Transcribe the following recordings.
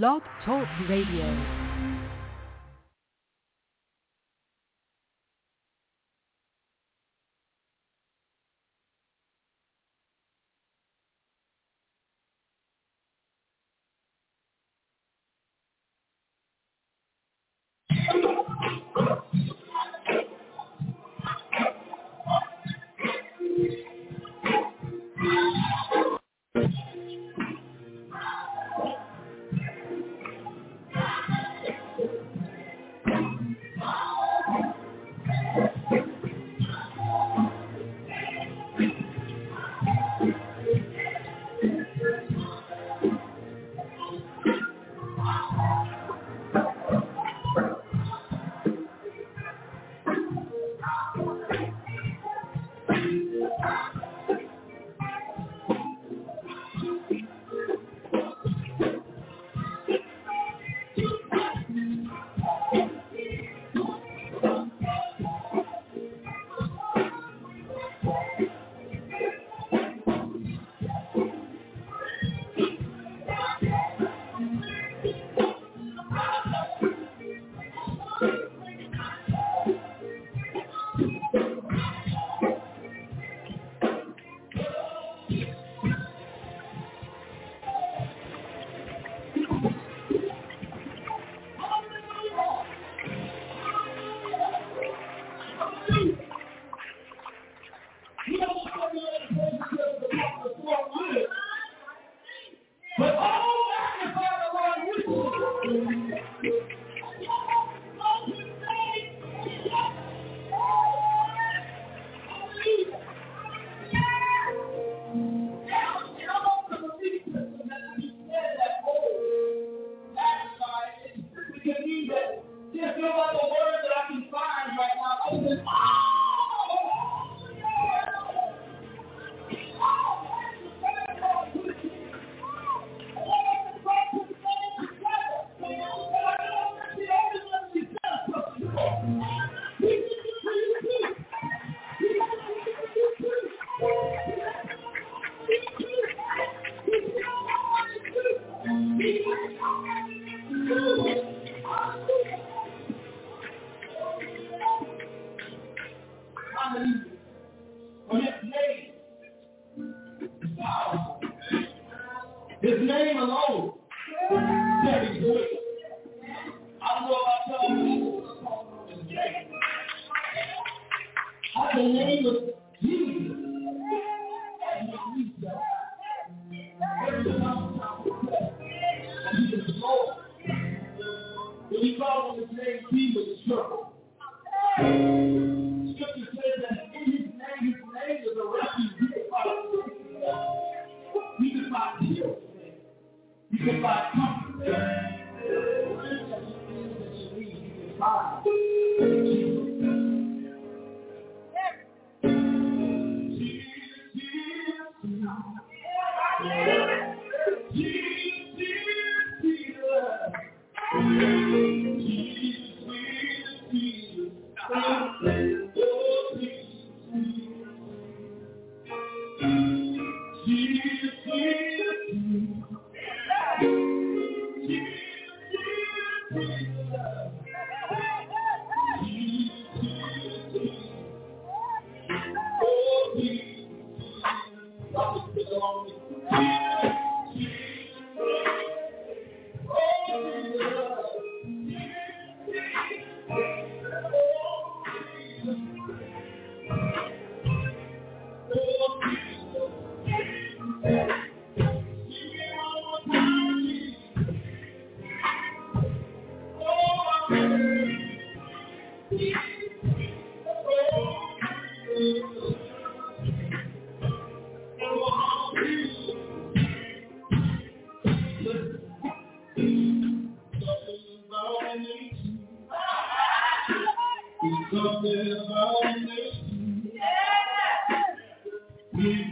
Blog Talk Radio. Something about this. Yeah.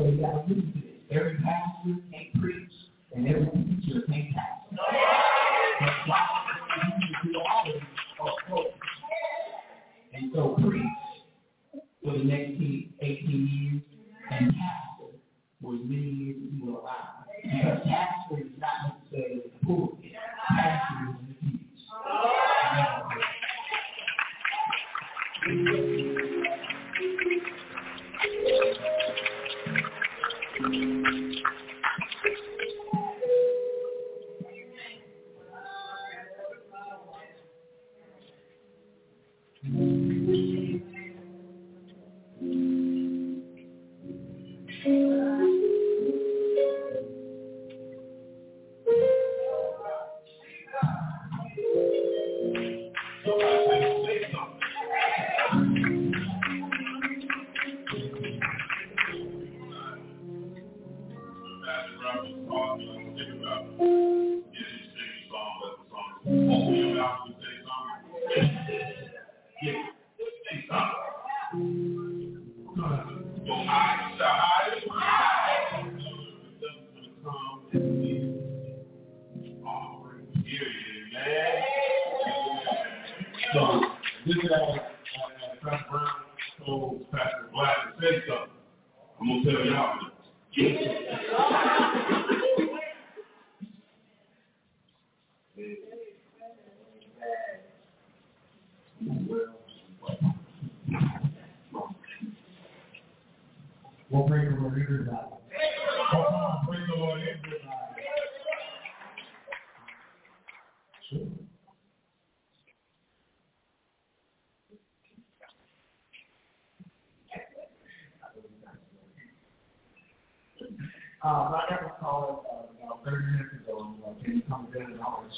Obrigado.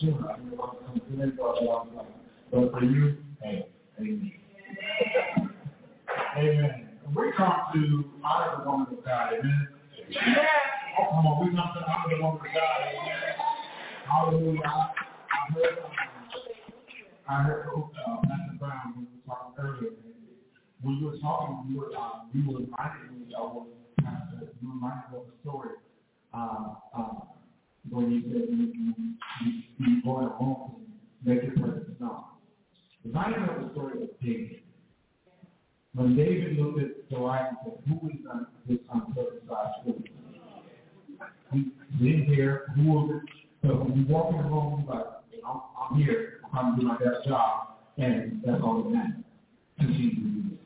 you. more. So when you walk in the room, like, I'm, I'm here. I'm trying to do my best job. And that's all that matters to Jesus.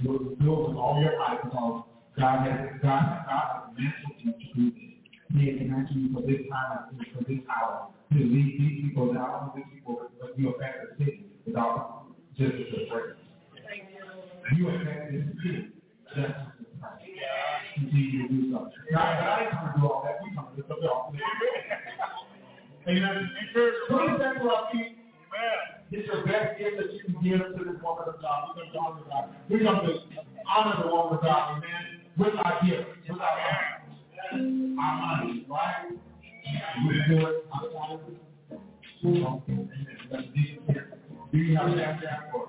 You're building all your life because God has, God, has, God has mantled you to do this. He has mantled you for this time and for this hour to lead these people, not only these people, but you affect the city without just your presence. You affect this city just continue to do something. I come to do all that. We come to do something else. Amen. Put it back where I. It's your best gift that you can give to this woman of God. We're going to honor We're going to honor the woman of God, amen, with our gifts, with our hands, our money, right? We do it outside of this. Do you have that for?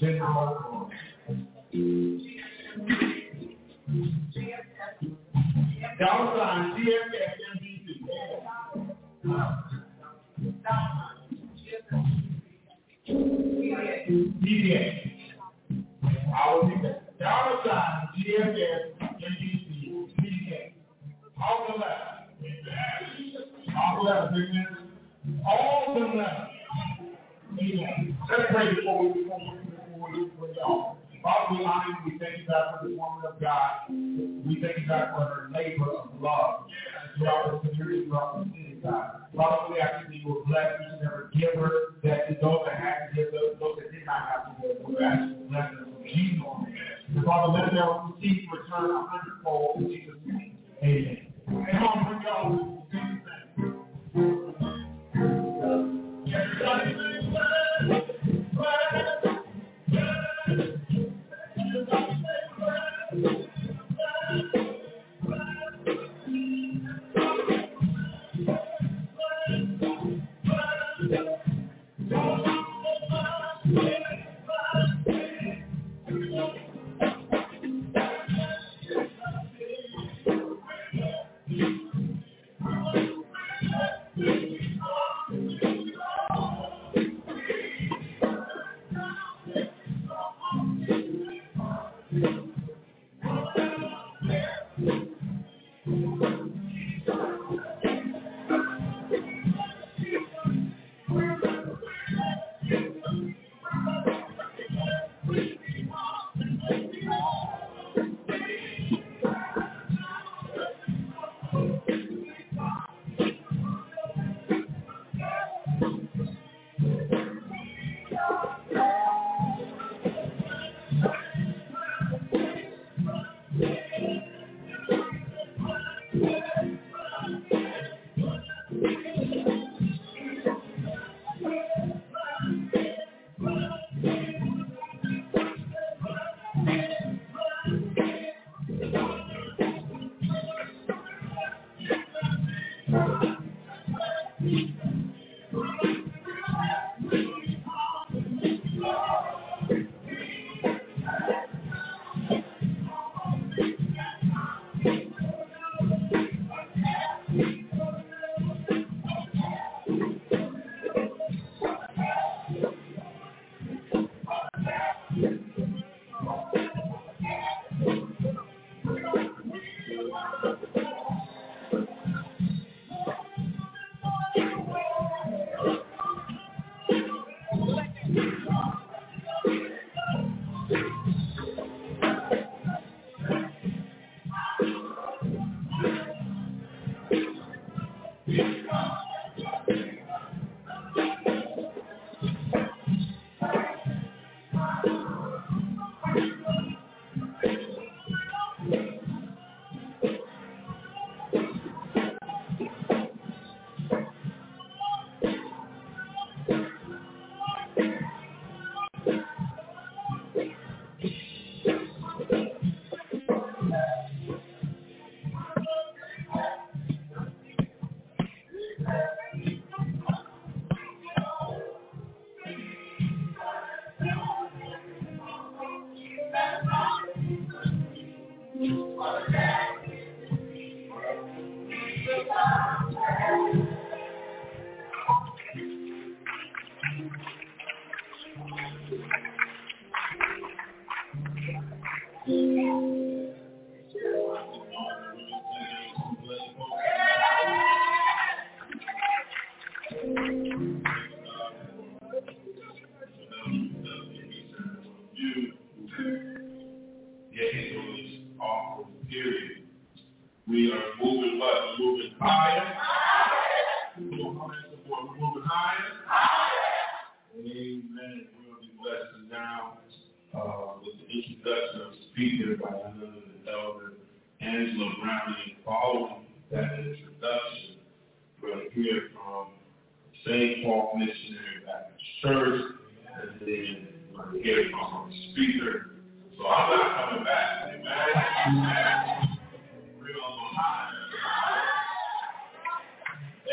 Then the NBC DBA. All the letters. All the. Amen. All the. Let's pray before we before we before we for y'all. Father, we thank you, God, for this woman of God. We thank you, God, for her labor of love throughout the community, throughout the city, God. Father, we ask that you will bless each and every giver, that those that have to give, those, those that did not have to give, we ask you to bless them Jesus' Father, let them receive return a hundredfold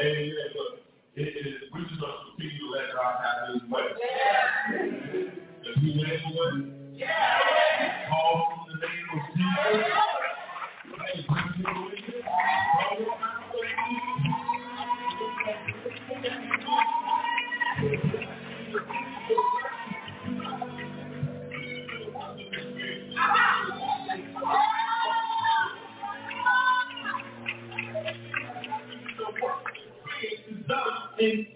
Amen. Look, it is, we're to continue to God have his way. Because he went away. Called from the name of Jesus. in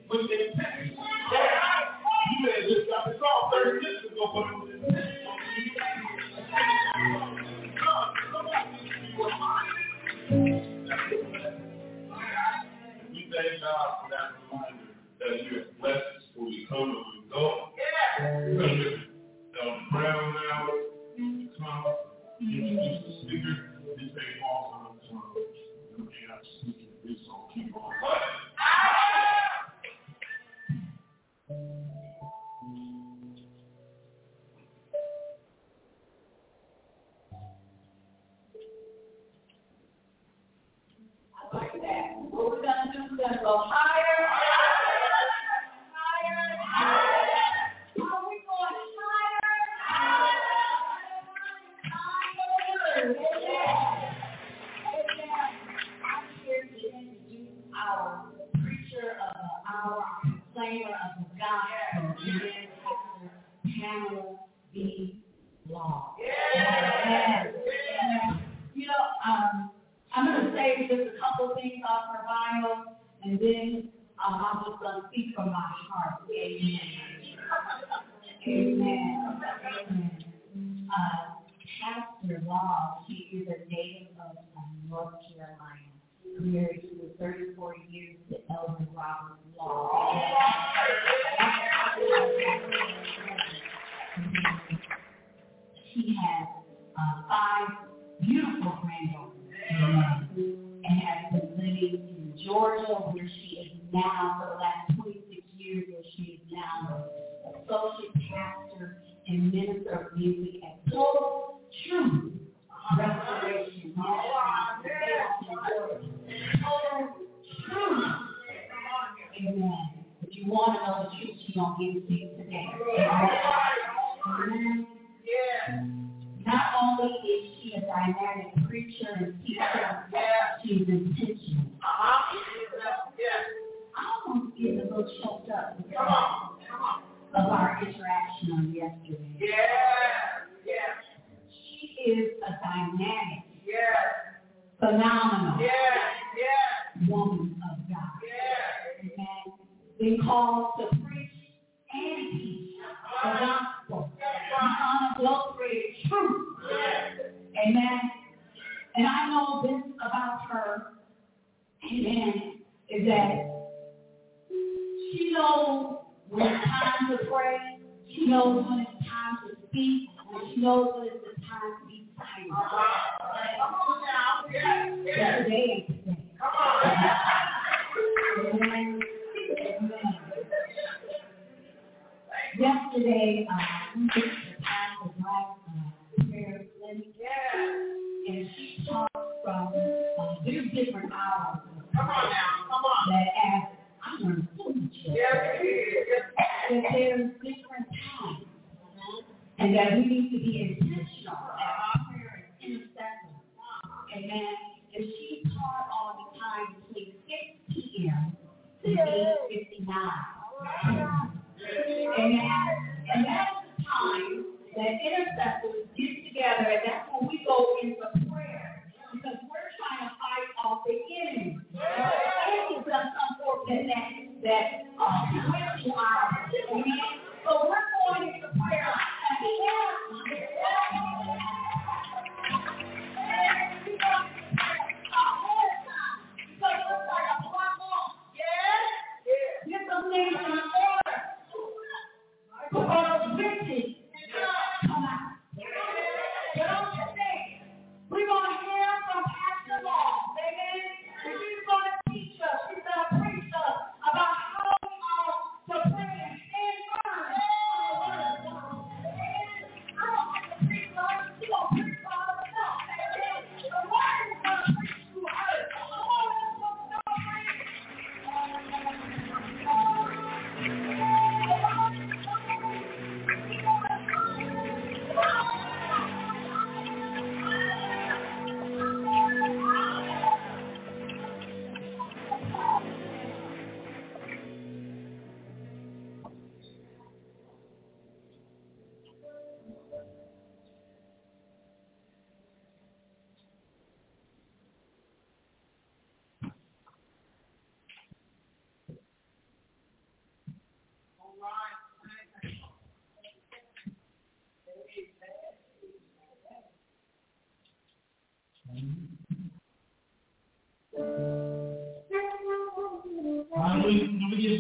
Sunday.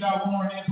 Warren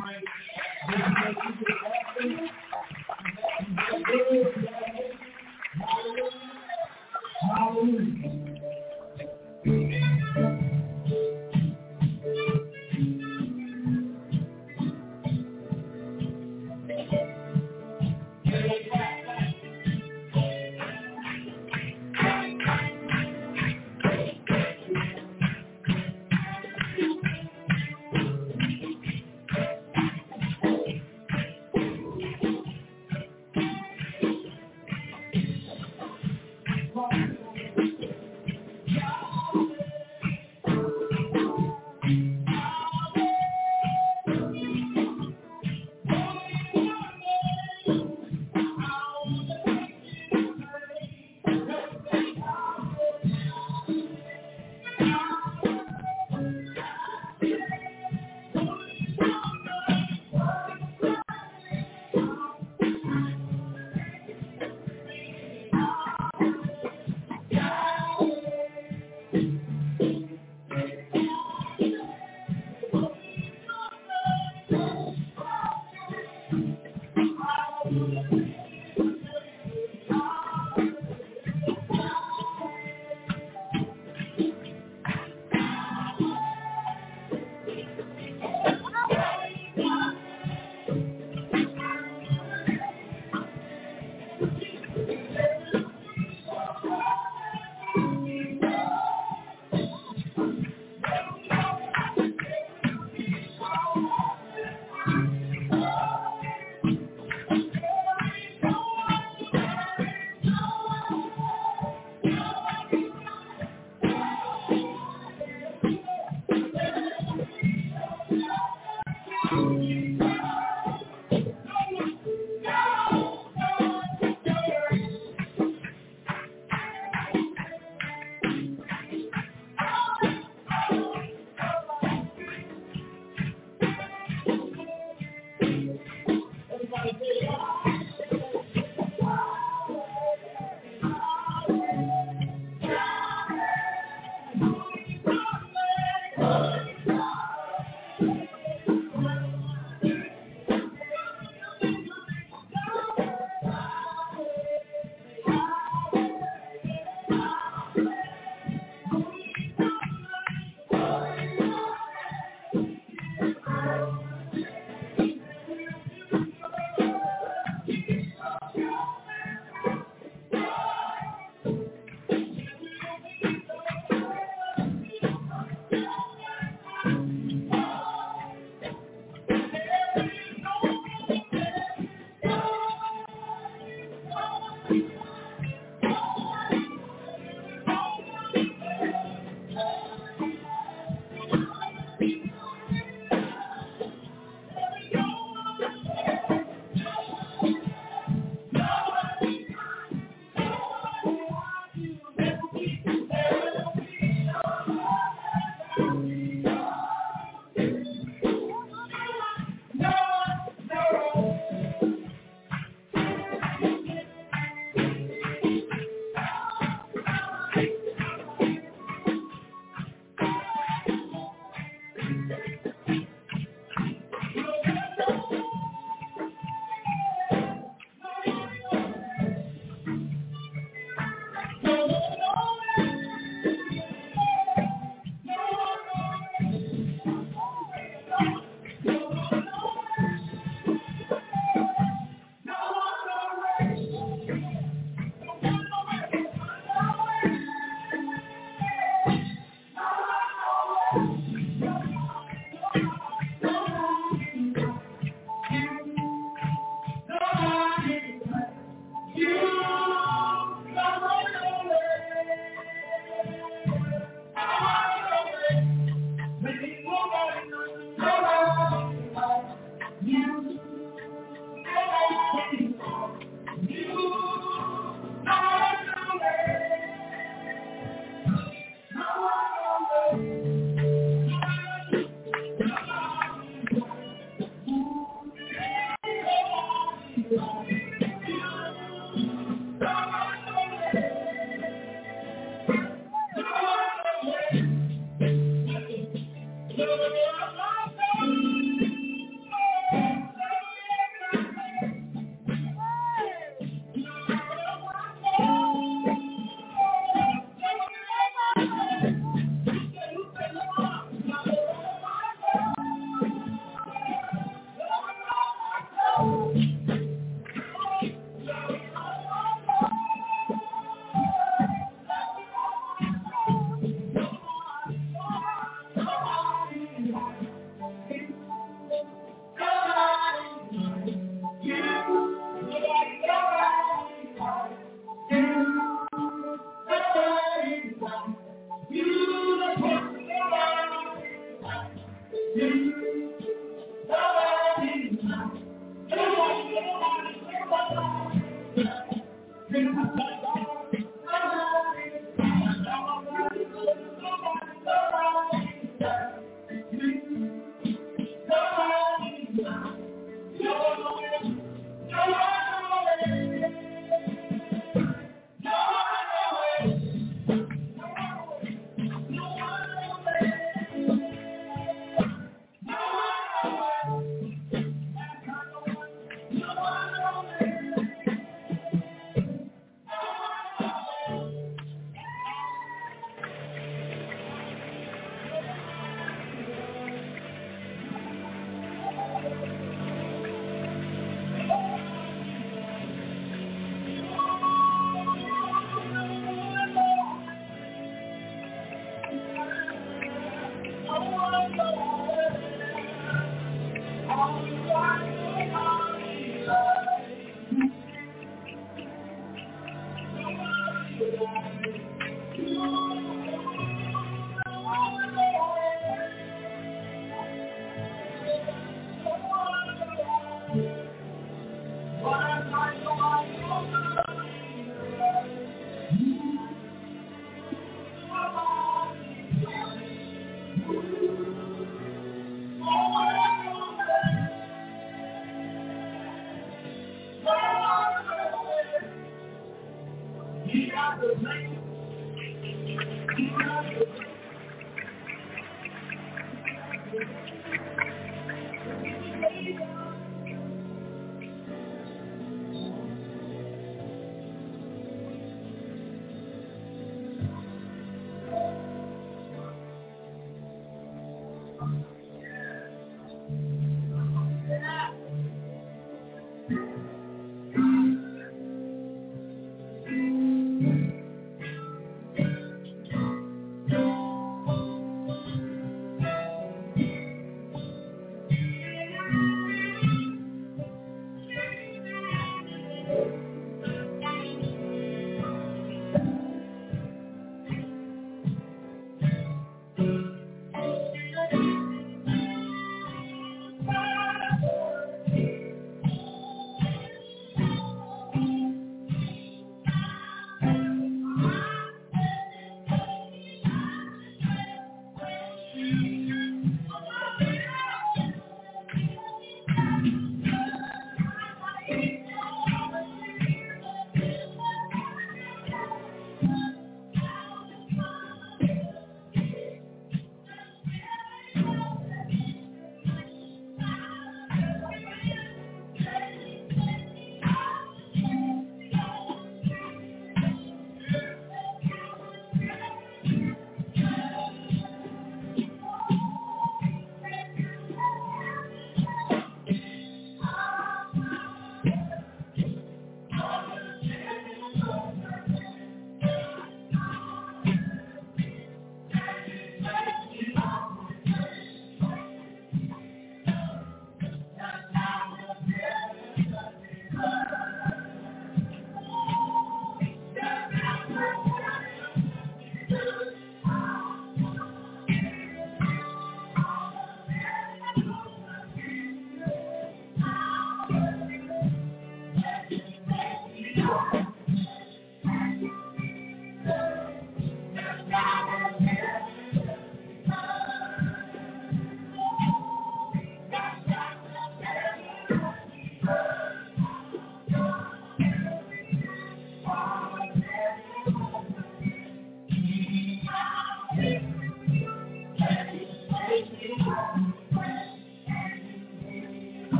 Thank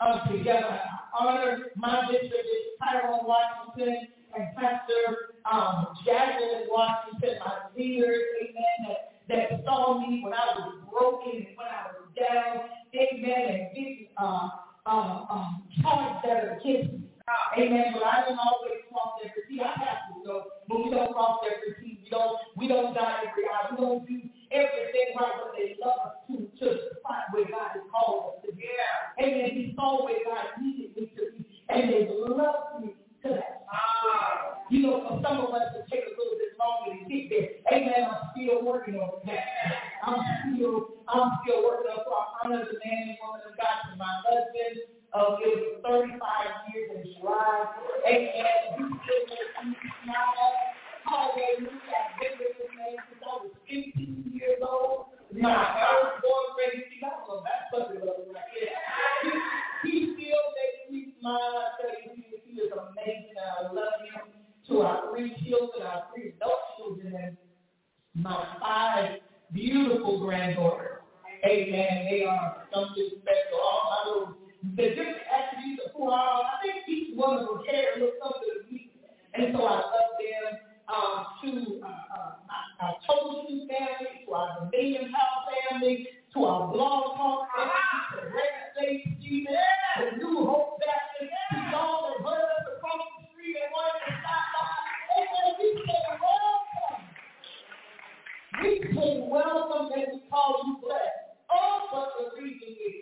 come together. I honor my bishop, Bishop Tyrone Washington, and Pastor um, Jacqueline Washington, my leaders, amen, that, that saw me when I was broken and when I was down, amen, and getting uh, uh, um, charged that are against me. Amen. But I didn't always cross every T. I have to go, but we don't cross every T. We don't we don't die every eye. We don't do everything right, but they love us to to spot where God has called us to be. Yeah. Amen. He saw where God needed me to be, and they love me to that. Ah. You know, for some of us it take a little bit longer to get there. Amen. I'm still working on that. I'm still I'm still working on so I honor the man and woman of God to my husband. Uh, it was 35 years in July. Amen. You still make me smile. Hallelujah. With this man since I was 15 years old. My first boyfriend, see, I don't know, fucking love right there. He, still makes me smile. I tell you, he, is amazing. I love him. To our three children, our three adult children, and my five beautiful granddaughters. Amen. They are something special. All my little the different attributes of who I are. I think each one of them carry a little something of me. And so I love them um, to uh, uh, our Shoe family, to our Dominion House family, to our Blog Talk family, to Greater St. Stephen, to New Hope Baptist, to y'all that heard us across the street and wanted to stop by. And we say welcome. We say welcome and we call you blessed. All but the reason is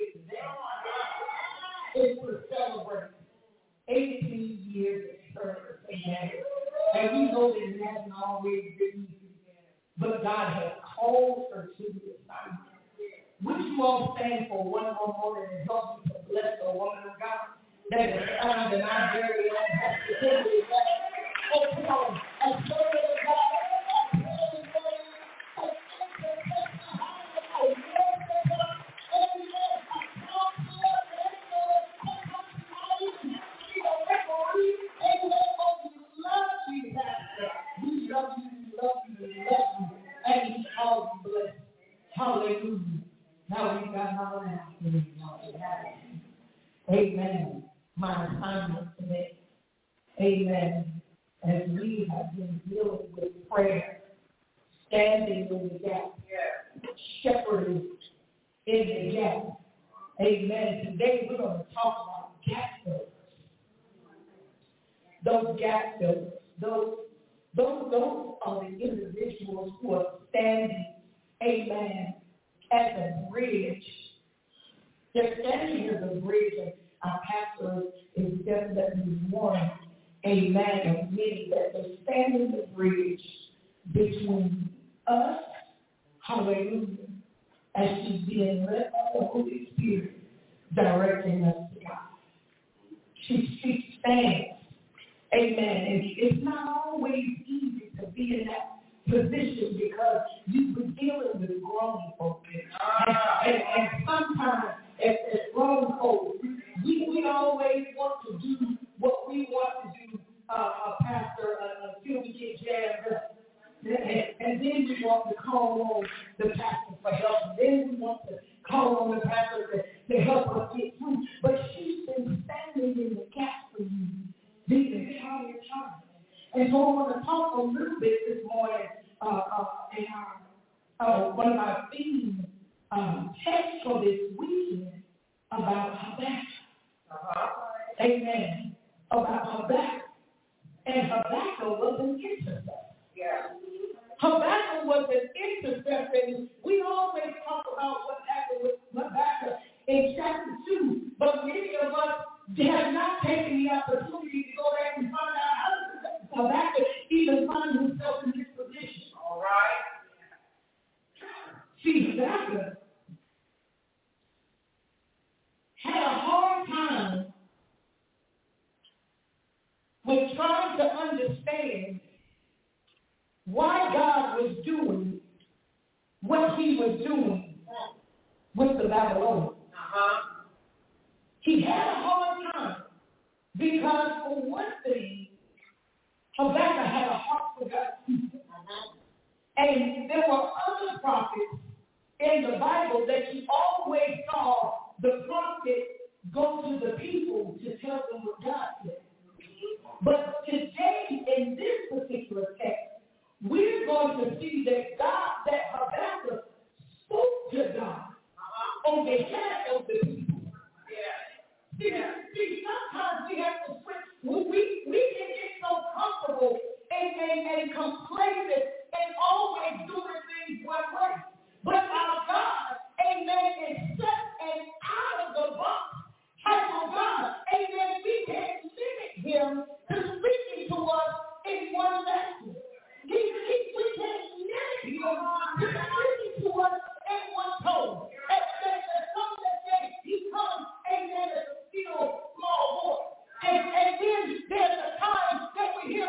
is to celebrate 18 years of service. Amen. And we know that it hasn't always been easy, but God has called her to the assignment. Would you all stand for one more moment and help me to bless the woman of God that is found in our very own? Oh, come on. A servant of God. Hallelujah. Now we got our answer. Amen. My assignment today. Amen. As we have been dealing with prayer, standing in the gap, shepherding in the gap. Amen. Today we're going to talk about gap fillers. Those gap fillers, those, those, those are the individuals who are standing, amen, as a bridge. They're standing as a bridge, and our pastor is definitely one, amen, of many that they're standing the bridge between us, hallelujah, as she's being led by the Holy Spirit directing us to God. She, she stands. Amen. And it's not always easy to be in that position because you've been dealing with grown folks. And, and, and sometimes as, as grown folks, we, we always want to do what we want to do, uh, uh, Pastor, uh, until we get jammed up. And, and then we want to call on the pastor for help. And then we want to call on the pastor to, to help us get through. But she's been standing in the gap for you this entire time. And so I want to talk a little bit this morning uh, uh, in our, uh, one of our theme um, texts for this weekend about Habakkuk. Uh-huh. Amen. About Habakkuk. And Habakkuk was an intercessor. Yeah. Habakkuk was an intercessor. And we always talk about what happened with Habakkuk in chapter 2. But many of us have not taken the opportunity to go back and find out how Habakkuk even find himself in this position. All right. See, Habakkuk had a hard time with trying to understand why God was doing what he was doing with the Babylonians. Uh-huh. He had a hard time because for one thing, Habakkuk had a heart for God's people. And there were other prophets in the Bible that you always saw the prophet go to the people to tell them what God said. But today, in this particular text, we're going to see that God, that Habakkuk spoke to God on behalf of the people. Yeah. See, yeah. see, sometimes we have to switch we, we can get so comfortable and, and, and complacent and always doing things one way. But our God, amen, is set and out of the box type of God. Amen. We can limit him to speaking to us in one lesson. He, he, we can limit him to dead at a time that we hear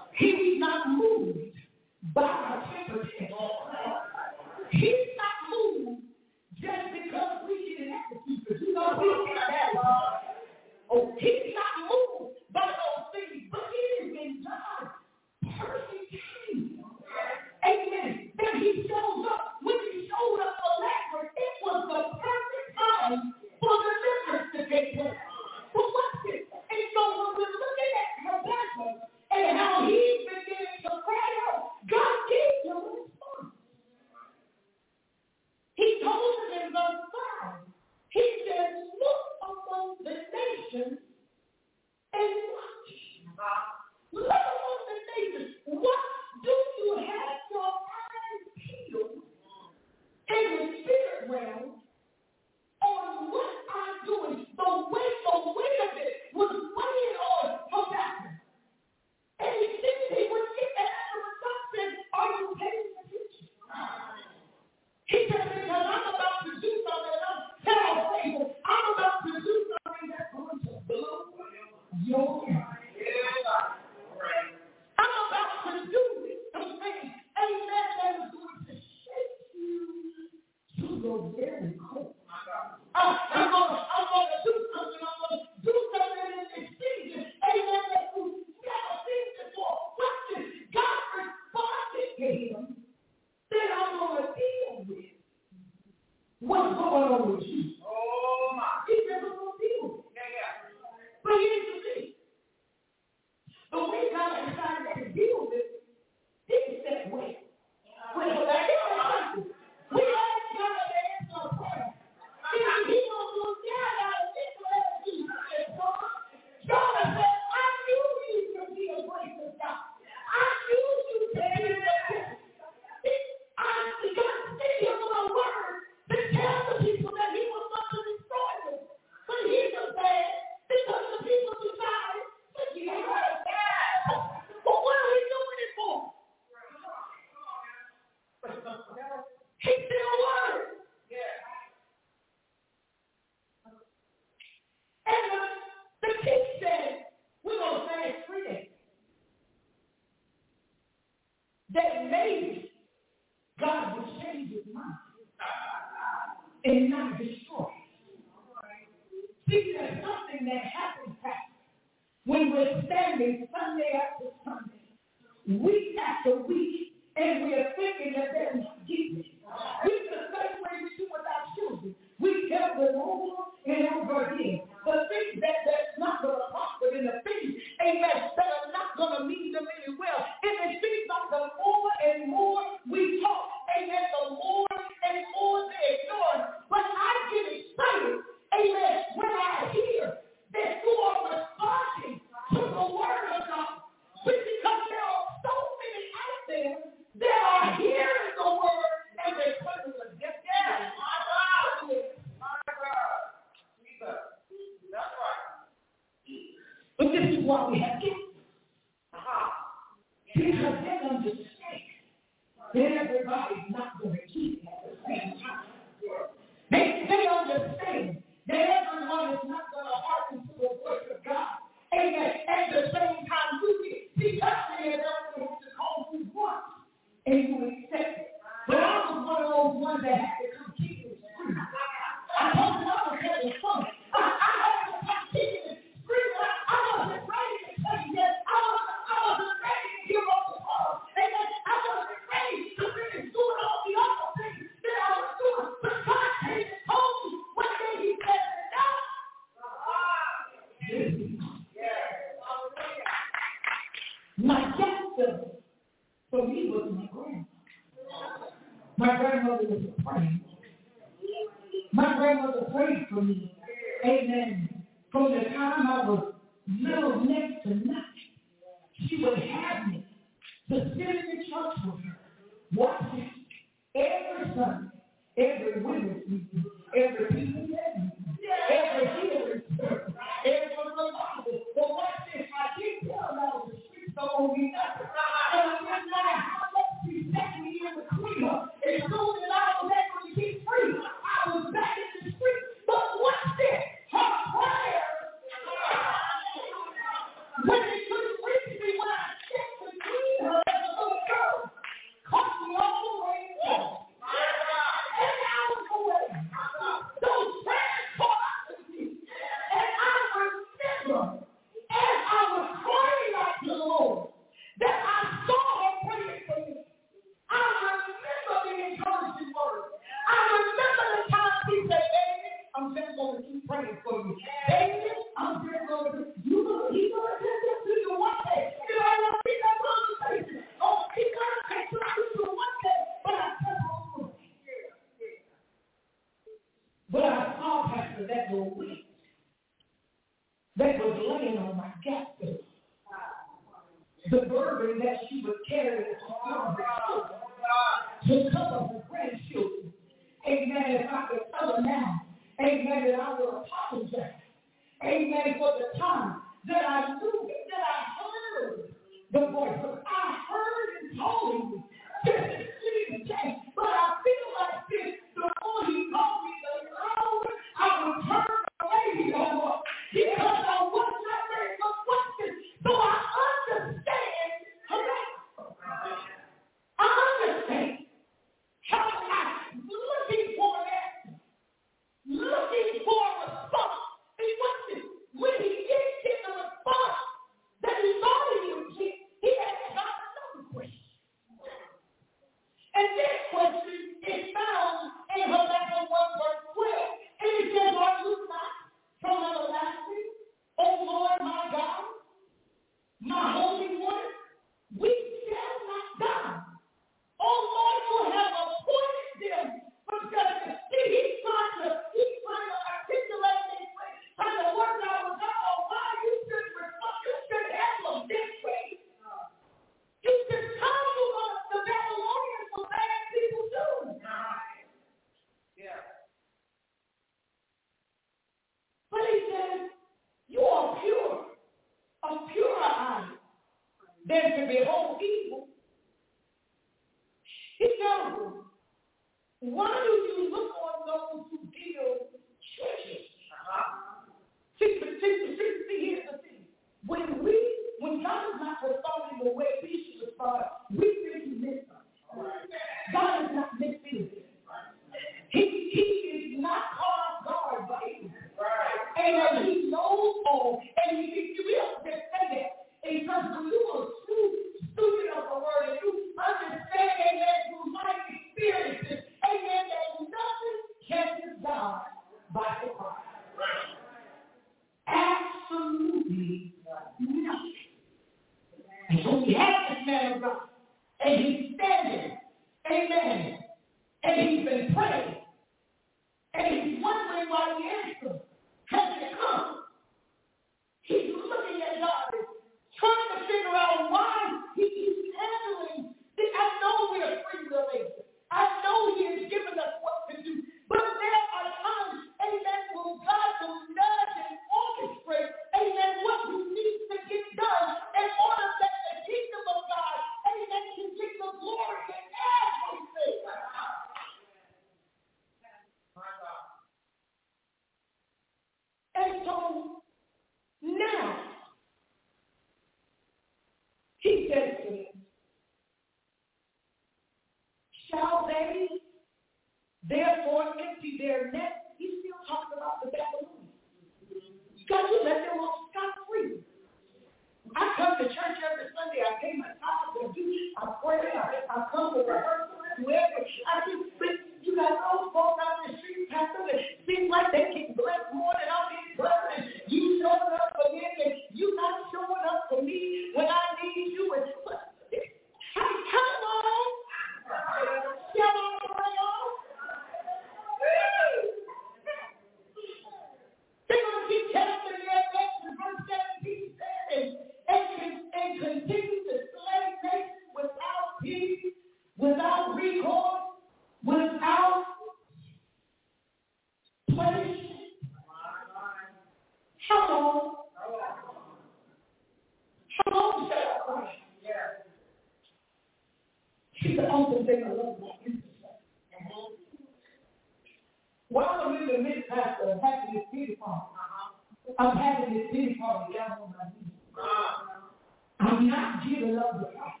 not giving up the fight.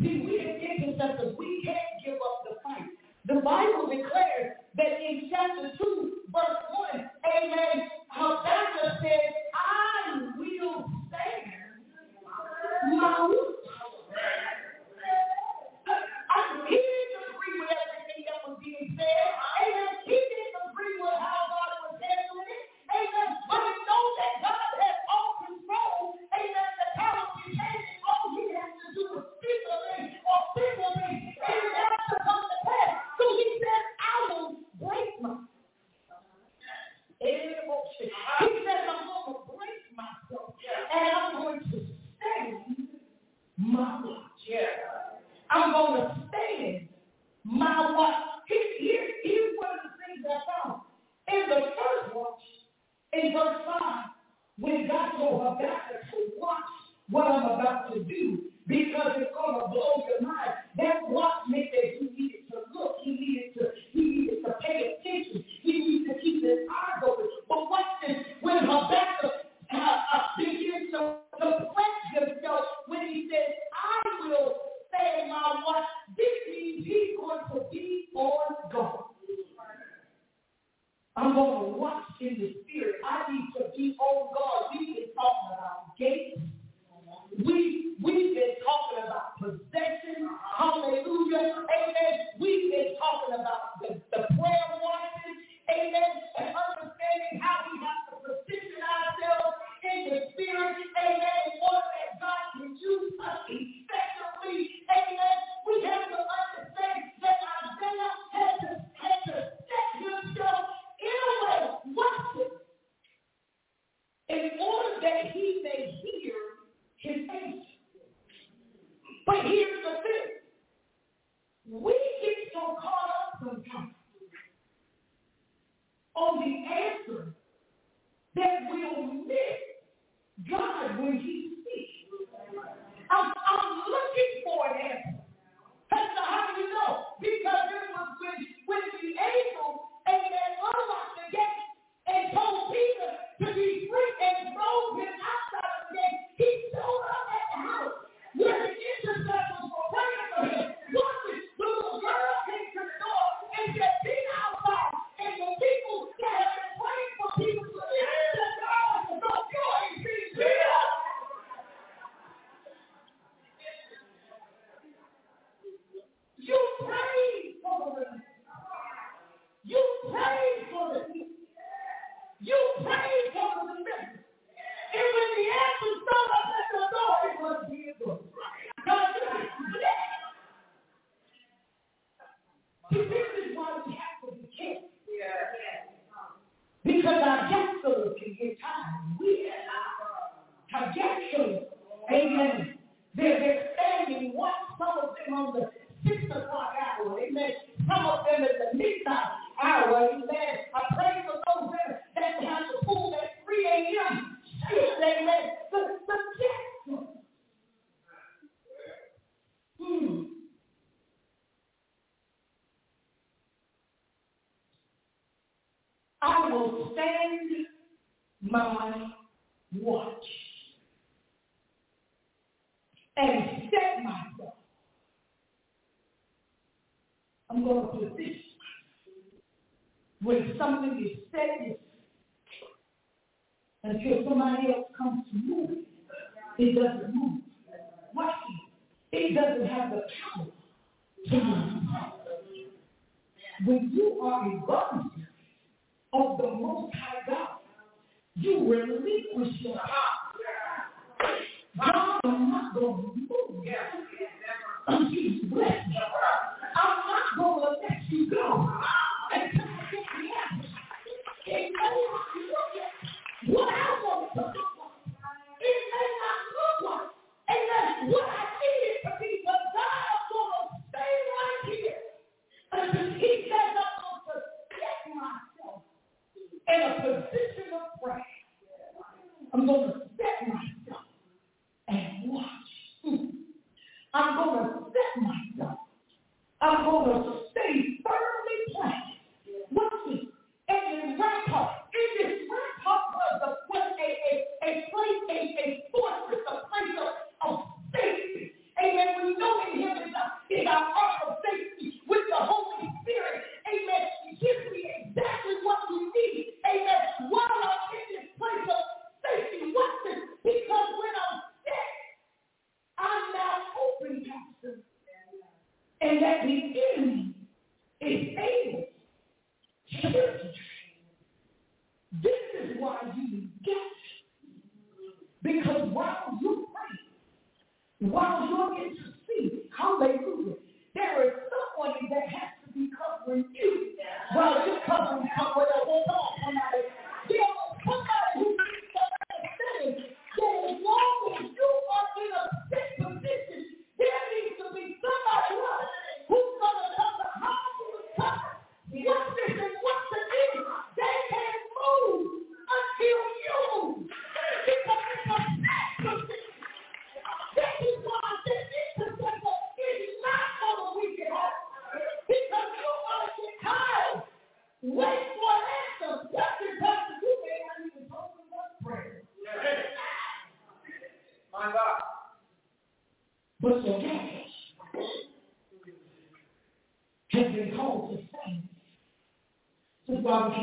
See, we have intercessors. We can't give up the fight. The Bible declares that in chapter 2, verse 1, amen, Habakkuk said, I will stand. Now,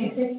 Thank you.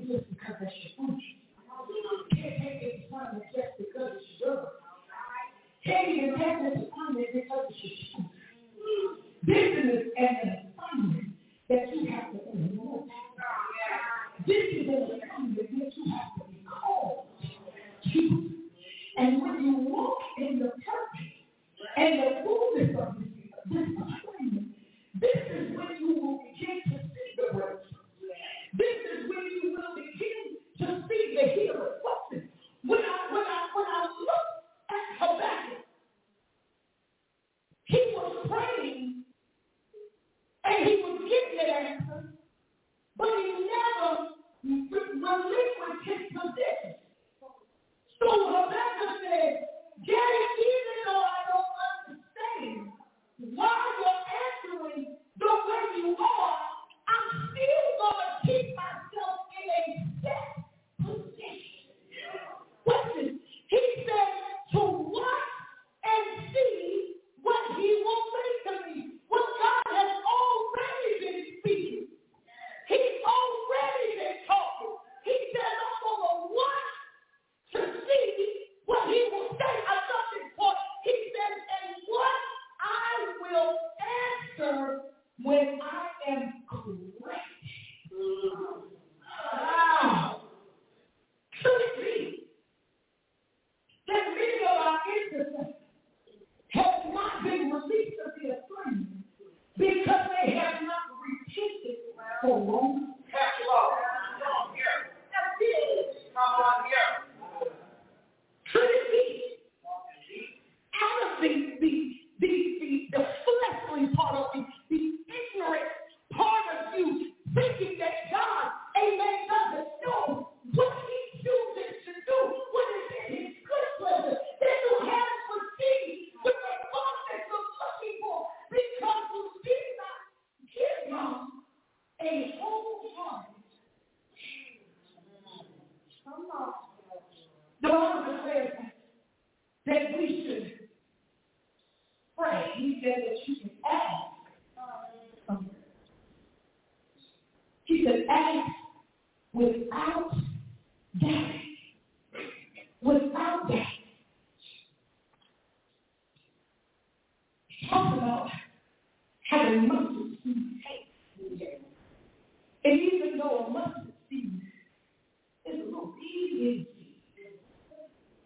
mustard seed is an obedience seed.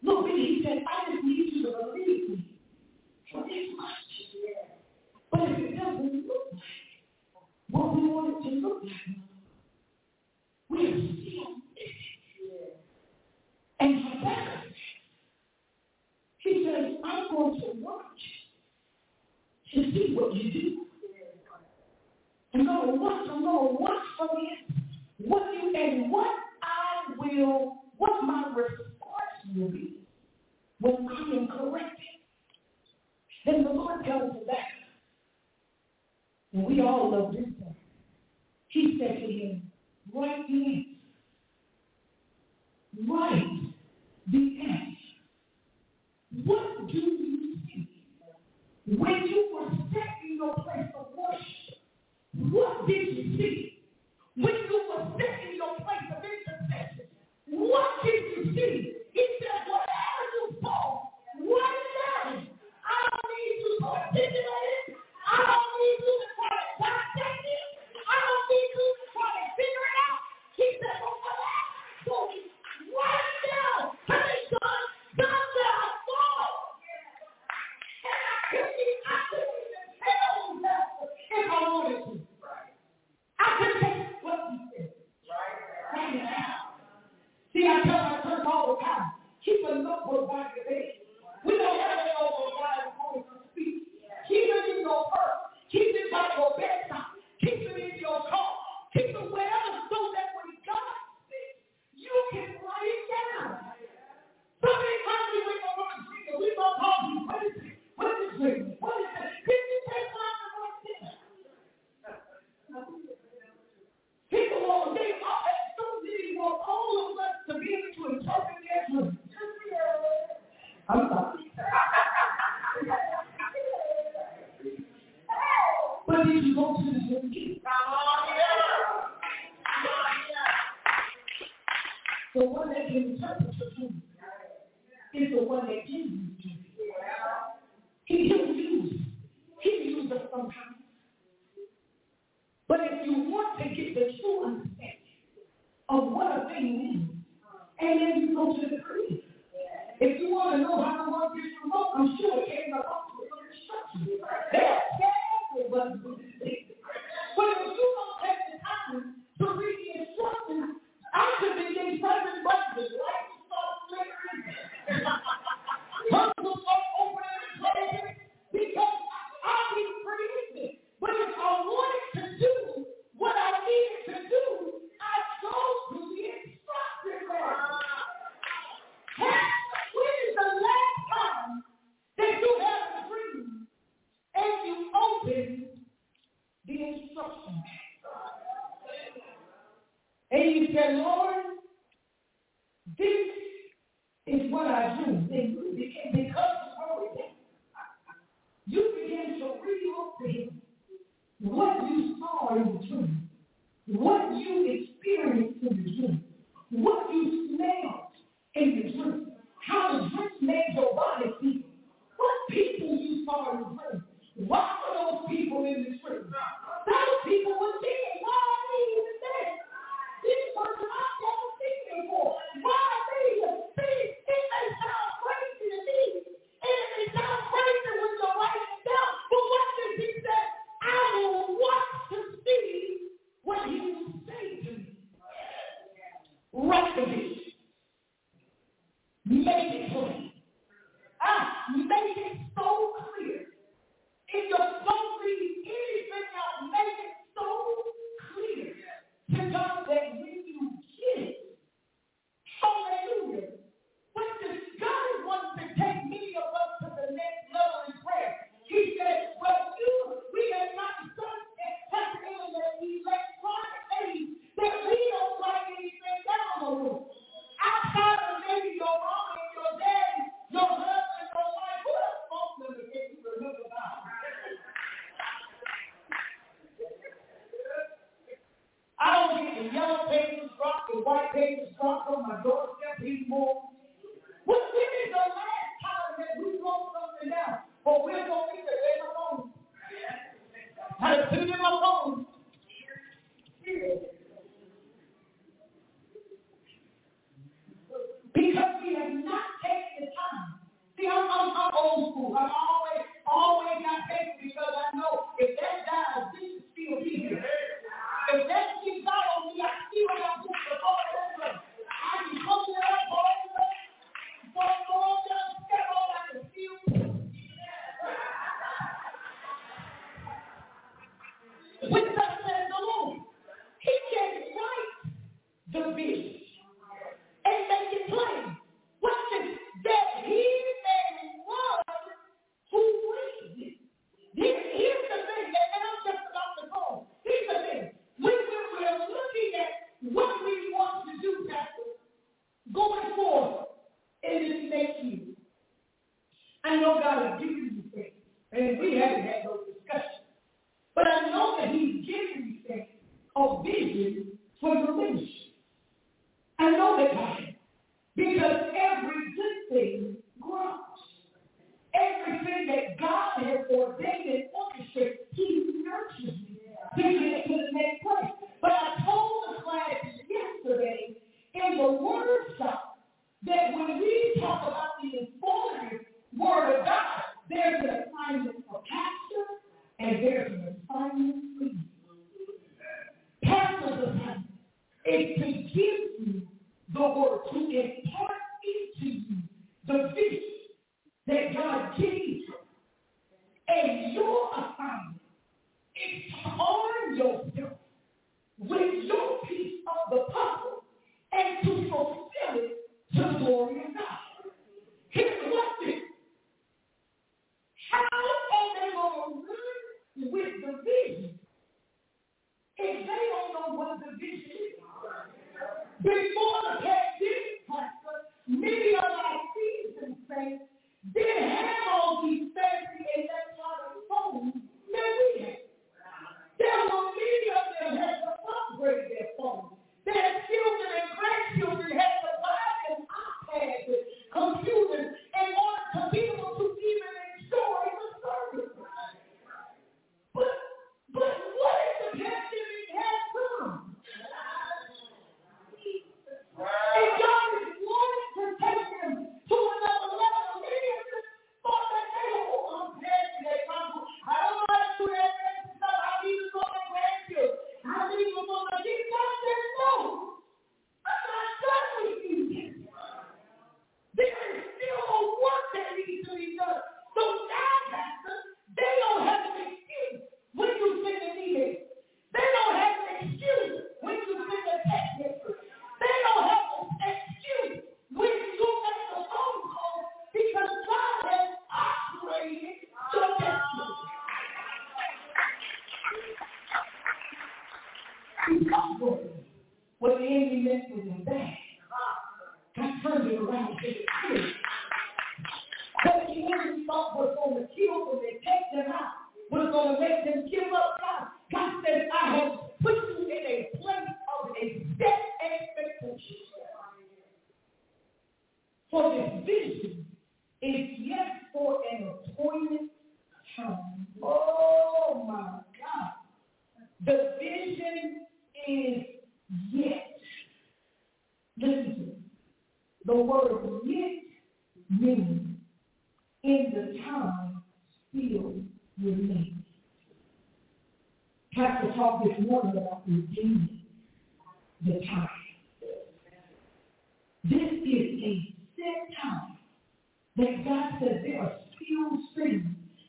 Look, really, he said, I just need you to believe me for this much. But if it doesn't look like what we want it to look like, we are still living. And Habakkuk, he says, I'm going to watch to see what you do. And Lord, watch, Lord, watch for the and what I will, what my response will be when I am corrected. Then the Lord tells us that. And we all love this one. He said to him, write the answer. Write the answer. What do you see when you were set in your place of worship? What did you see? when you were sitting in your place of intercession, what did you see? He said, whatever you saw, what matters? I don't need you to articulate I tell my church all the time, keep a notebook by your bed. We don't have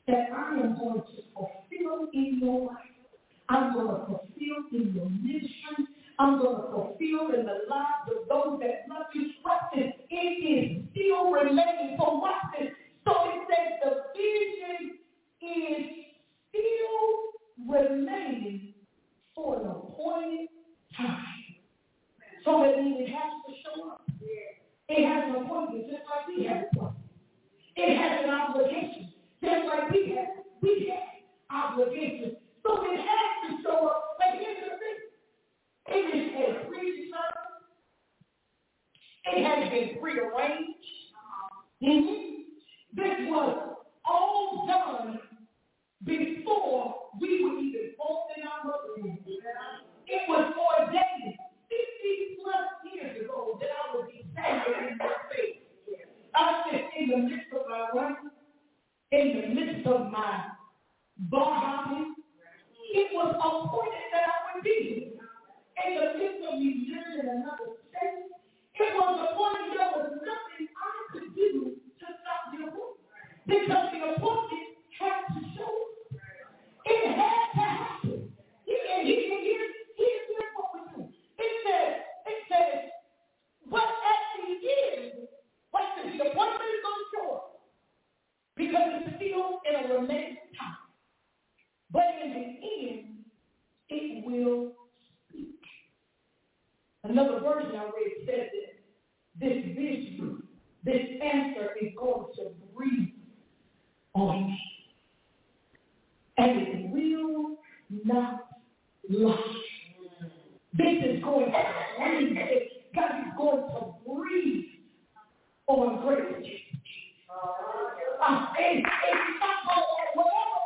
that I am going to fulfill in your life. I'm going to fulfill in your ministry. I'm going to fulfill in the lives of those that love you. This. It is still remaining. So what this. So it says the vision is still remaining for an appointed time. So that means it has to show up. It has an appointment just like we have appointment. It has an obligation just like we have. We have obligations. So it has to show up. But here's the thing. It is a predetermined. It has been prearranged. Mm-hmm. This was all done before we were even formed in our mother's. It was ordained 50 plus years ago that I would be standing in your face. I said, in the midst of my life, in the midst of my bar it was appointed that I would be. In the midst of me living in another state, it was appointed there was nothing I could do to stop the appointment. Because the appointment had to show. It had to happen. And he, here's, here's, here's what we do. It says, it says, but at the end, what the, appointment is going to. Because it's still in a remaining time. But in the end, it will speak. Another version I read says that this vision, this answer is going to breathe on me. And it will not lie. This is going to breathe. God is going to breathe on great. Uh, going whatever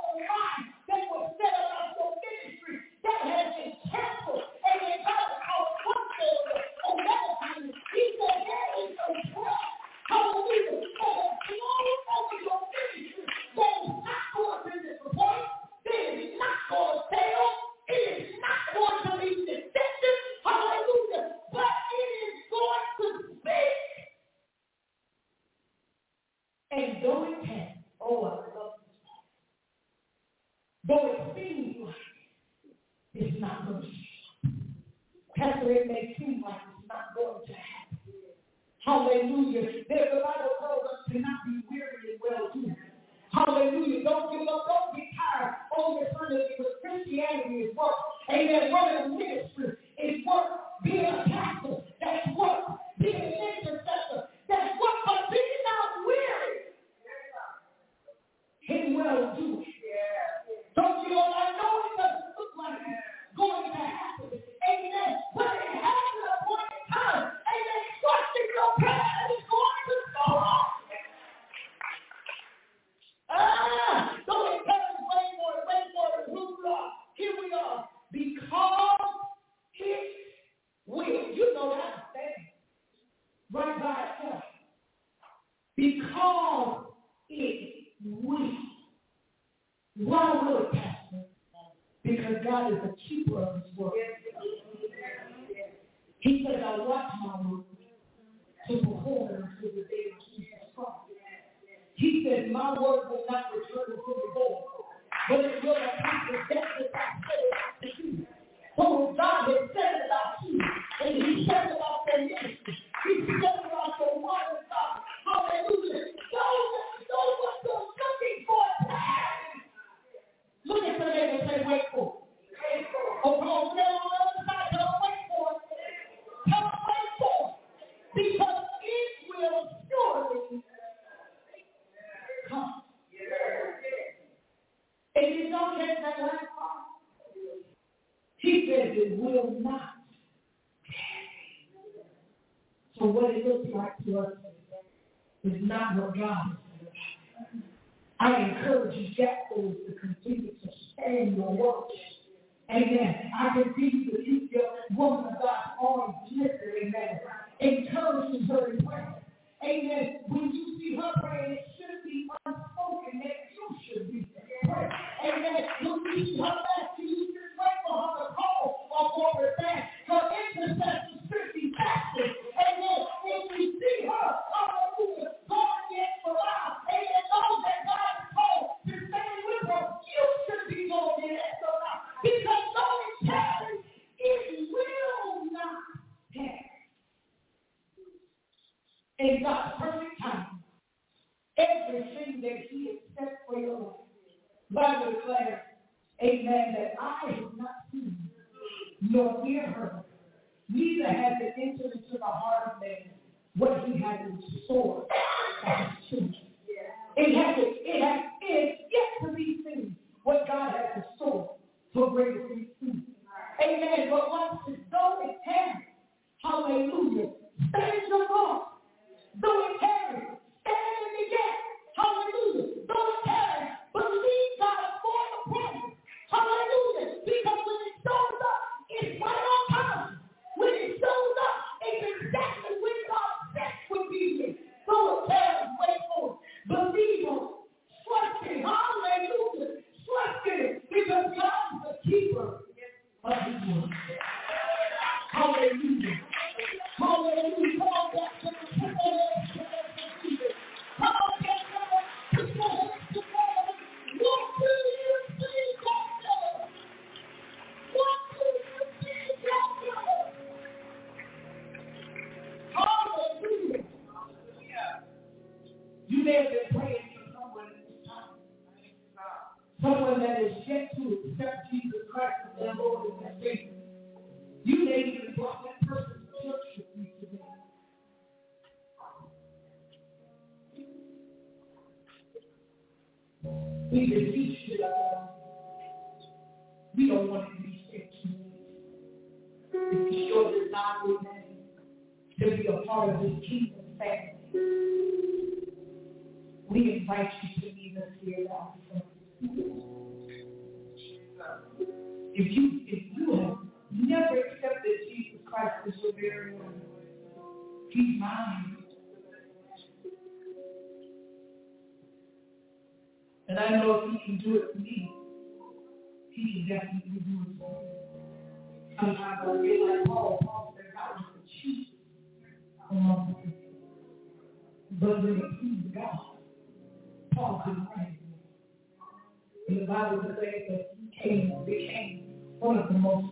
that was about your ministry that has been canceled and. He said, there is has blown over your ministry that is not going to disappoint, that is not going to fail, it is not going to be deceptive, hallelujah, but it is going to speak. And though it can, oh, I love this part. Though it seems like it's not going to happen. Pastor, it may seem like it's not going to happen. Hallelujah. There's a Bible tells us to not be weary and well doing. Hallelujah. Don't give up. Don't get tired. Oh, your son because Christianity is work. Amen. Running a ministry is work. Being a pastor, that's work. Being an intercessor, that's work. But be not weary and well doing. Amen. I continue to keep your woman of God's arms lifted. Amen. Encouraging her in prayer. Amen. When you see her praying, it should be unspoken that you should be praying. Amen. When you see her fasting, you should pray for her to call or fast. Her see her, hallelujah,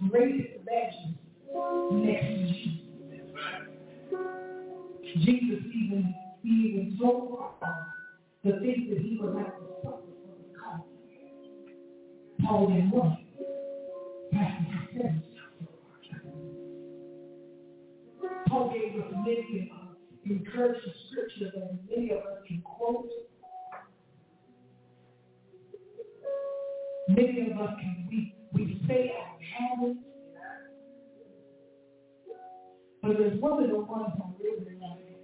greatest evangelists next to Jesus. Jesus even, he even told Paul the things that he would have to suffer for the cause. Paul. Pastor said Paul gave us many uh, encouraging scriptures that many of us can quote. Many of us can we we say have it. But there's one of the ones I really like.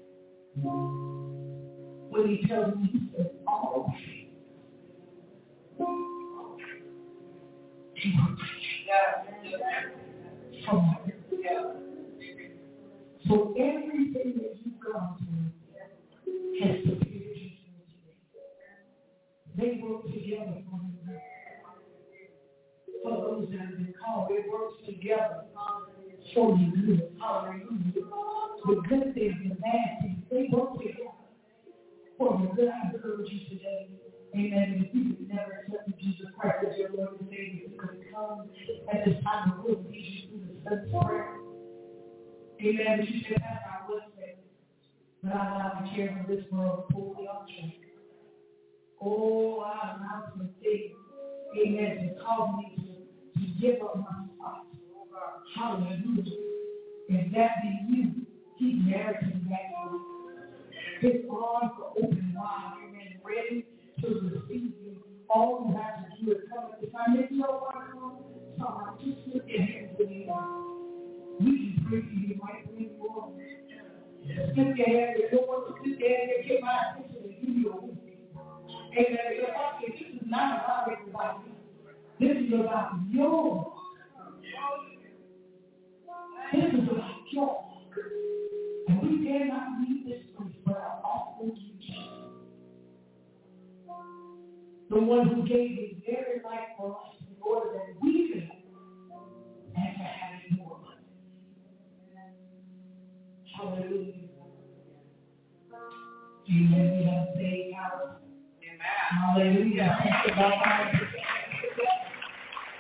When he tells me he says oh, all So everything that you've gone through has prepared you for today. They work together for you. For those that have been called, it works together for you good. Hallelujah. The good things and the bad things, they work together for the good. I encourage you today. Amen. If you have never accepted Jesus Christ as your Lord and Savior, you could come at this time and we'll lead you through the Son's prayer. Amen. But you should have our website. But I'm not the care of this world, fully on track. Oh, I'm not to amen, to cause me to, to give up my spot. Hallelujah. If that be you, keep meriting that. His arms are open wide, amen, ready to receive you. All you have to do is come at the time. If you don't want to come, come just lift your hands with me. We can pray for you right where you are. Lift your hands. If you don't want lift your hands, get my attention and give you a. Amen. Because this is not about everybody. This is about your. This is about your. And we dare not leave this place without offering you Jesus. The one who gave his very life for us in order that we could and to have it more Hallelujah. Amen. We have saved house. Hallelujah. Thank you, God.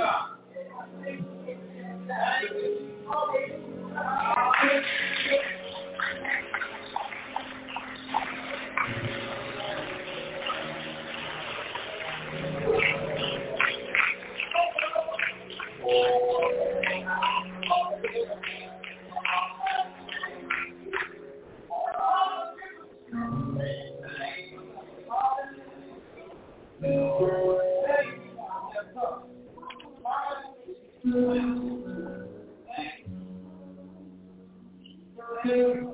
God. Muslim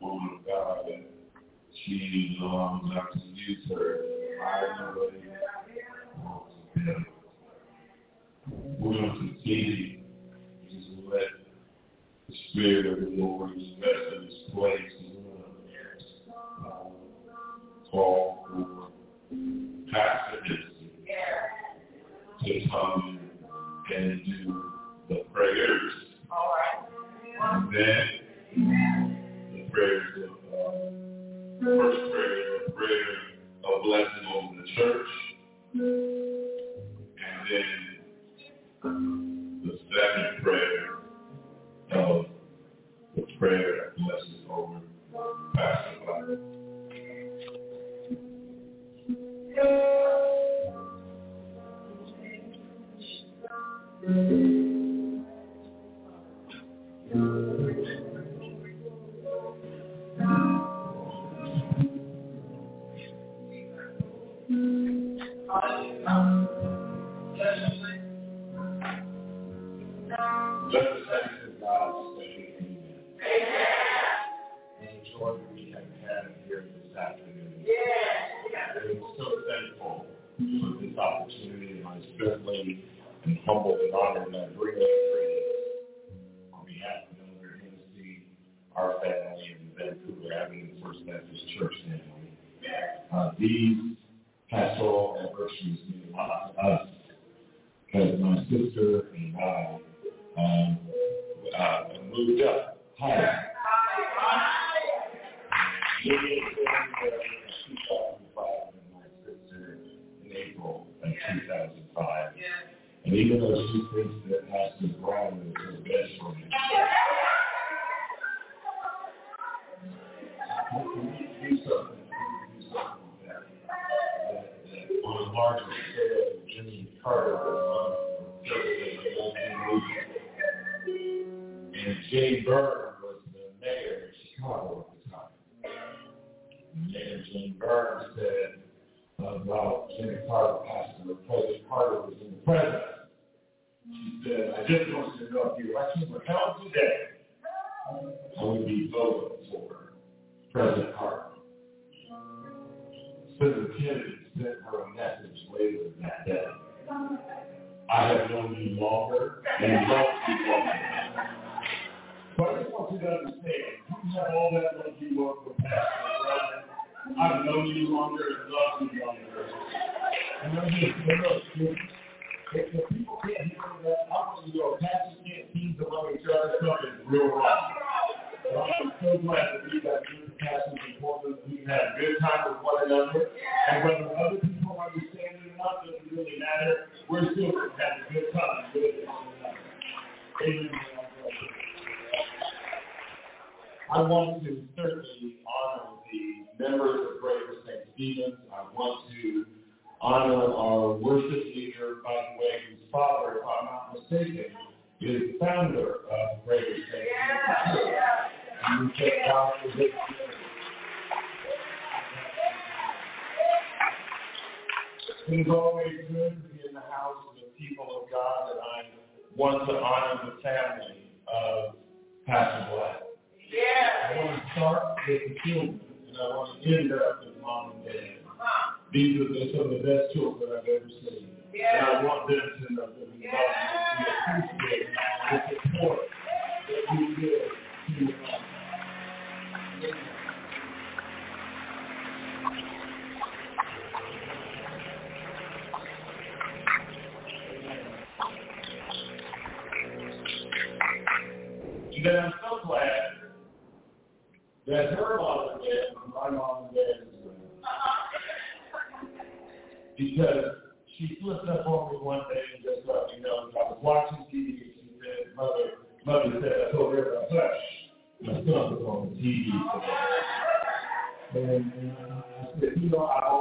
woman of God, and she to use her. We're going to continue just to let the Spirit of the Lord rest in this place. Call for pastors to come and do the prayers. All right. And then prayers first prayer, a prayer of blessing over the church, and then the second prayer of the prayer of blessing over Pastor Black.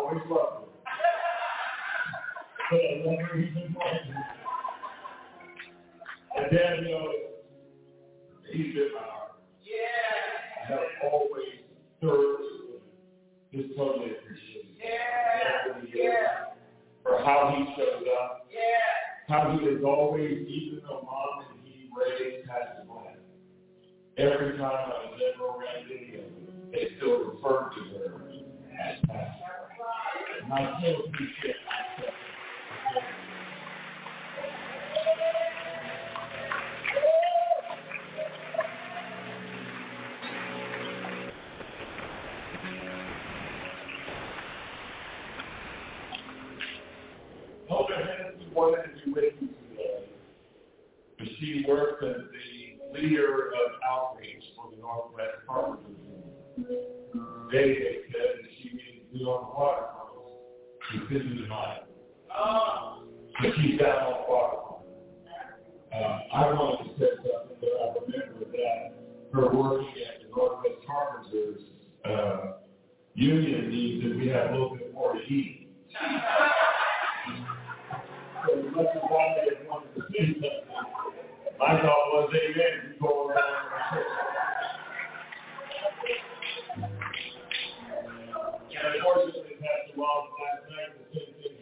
Always loved her. But I her even more. And Dad knows he's been my heart. I have always thoroughly, just totally appreciated yeah. for how he shows up, how he is always, even though mom and he raised Pastor Black, every time I was ever around video, they still referred to her as It has wanted to be with you. She as the leader of outreach for the Northwest Union. David said that she needed to be on the water She couldn't deny it. But she's down on water uh, I wanted to say something, but I remember that her working at the Northwest Carpenters uh, Union means that we have a little bit more to eat. So as much as wanted to say something, my thought was, amen, you go around and unfortunately, Pastor Walls, last night, the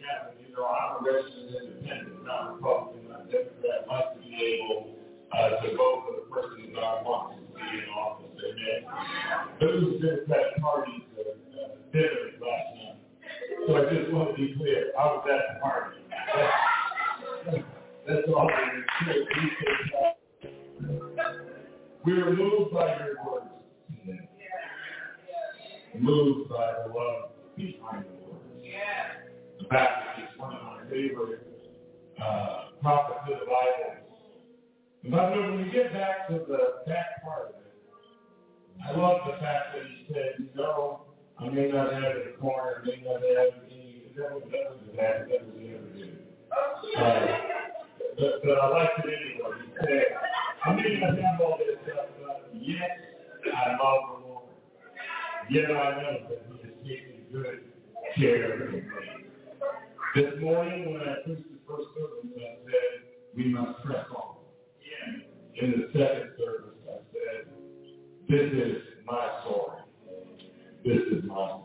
same. You know, I'm a registered independent, not Republican. I'm Democrat. I like be able uh, to vote for the person that I want to see in office. Amen. Was Democrat Party's uh, uh, dinner last night. So I just want to be clear. I was at the party. That's, that's all it is. We were moved by your words today moved by the love behind the words. Baptist is one of my favorite uh, prophets of the Bible. But when we get back to the back part of it, I love the fact that he said, know, I may not have it in the corner, I may not have any, that was, that the bad, that was other dude. Uh, but, but I liked it anyway. He said, I may not have all this stuff, but yet I love the Lord. Yet I know that he is taking good care of me. This morning when I preached the first service, I said, we must press on. In the second service, I said, this is my story. This is my story.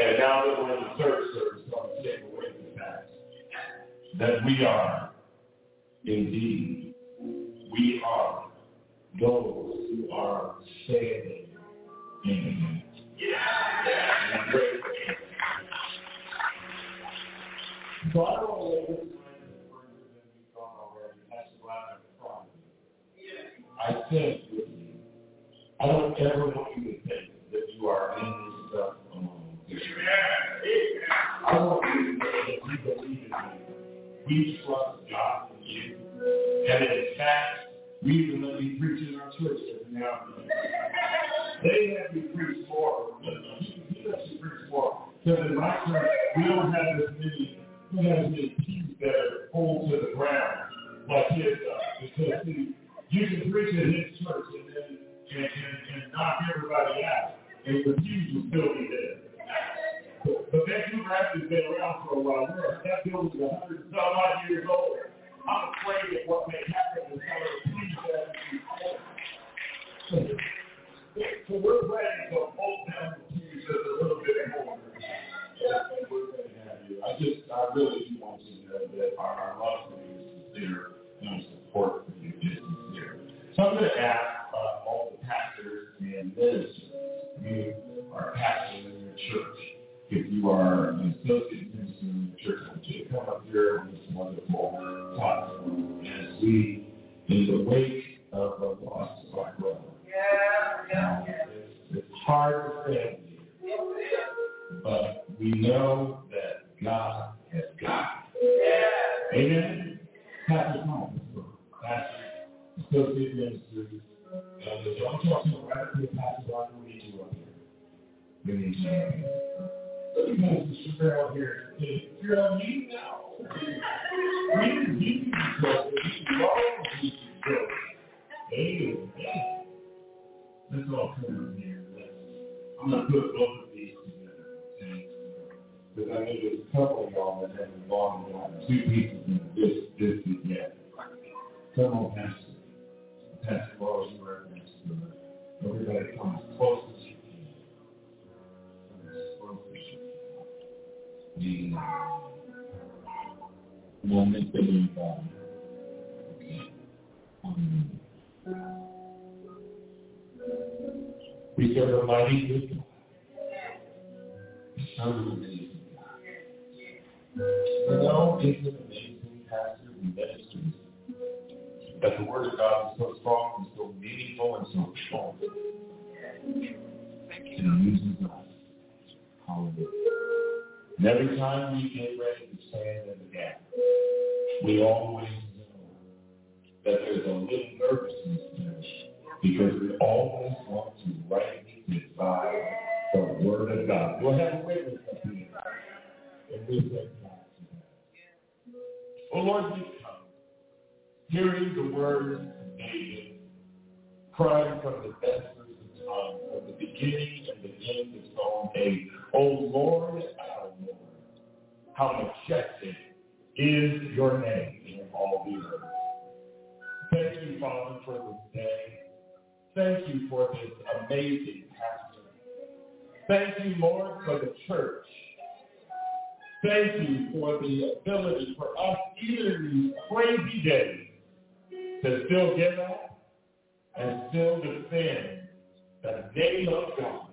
And now that we're in the third service, I'm going to take away the fact that we are, indeed, we are those who are standing in. And great. So I don't know what this time is further than we've gone already. That's why I'm crying. I think I don't ever want you to think that you are in this stuff alone. I want you to know that you believe in me. We trust God in you. And in fact, we even let me preach in our church every now and then. They have me preach more. He, lets you preach more. Because in my church, we don't have as many, we have as many pews that are pulled to the ground like his does. Because see, you can preach at his church and then and, and, and knock everybody out, and the pews will still be there. But, but Vancouver has been around for a while. We're, that building's a hundred some odd years old. I'm afraid of what may happen with some of the pews that So we're planning to hold down the pews just a little bit more. And we're going to have you. I just, I really do want you to know that our, our love for you is sincere and our support for you is sincere. So I'm going to ask uh, all the pastors and ministers, you are pastors in your church. If you are an associate minister in the church, I want you to come up here on this wonderful platform as we, in the wake of the loss of our brother. Um, it's, it's hard to say, but we know that God has got. Amen. Pastor Thomas, Pastor, associate ministers, elders. I'm talking right up pastor. We need you up here. We need you here. Look at Mr. Cheryl here. You're on me now. We need you so we need you so. Amen. Let's all come in here. I'm going to put both Because I know there's a couple of y'all that gone and gotten two pieces in this, this yet. Come on, Pastor. Pastor Laura, you Pastor. Everybody come as close as you can. As close as you can. The moment that we. We. So amazing God. You know, it's an amazing pastor and ministers that the word of God is so strong and so meaningful and so strong. And it uses us. Hallelujah. And every time we get ready to stand in the gap, we always know that there's a little nervousness there because we always want to rightly divide the word of God. We'll have a witness up here. And we that. Oh Lord, we come hearing the words of David, crying from the vespers of from the beginning and the end of Psalm 8. O Lord, our Lord, how majestic is your name in all the earth. Thank you, Father, for this day. Thank you for this amazing pastor. Thank you, Lord, for the church. Thank you for the ability for us, even in these crazy days, to still get up and still defend the name of God.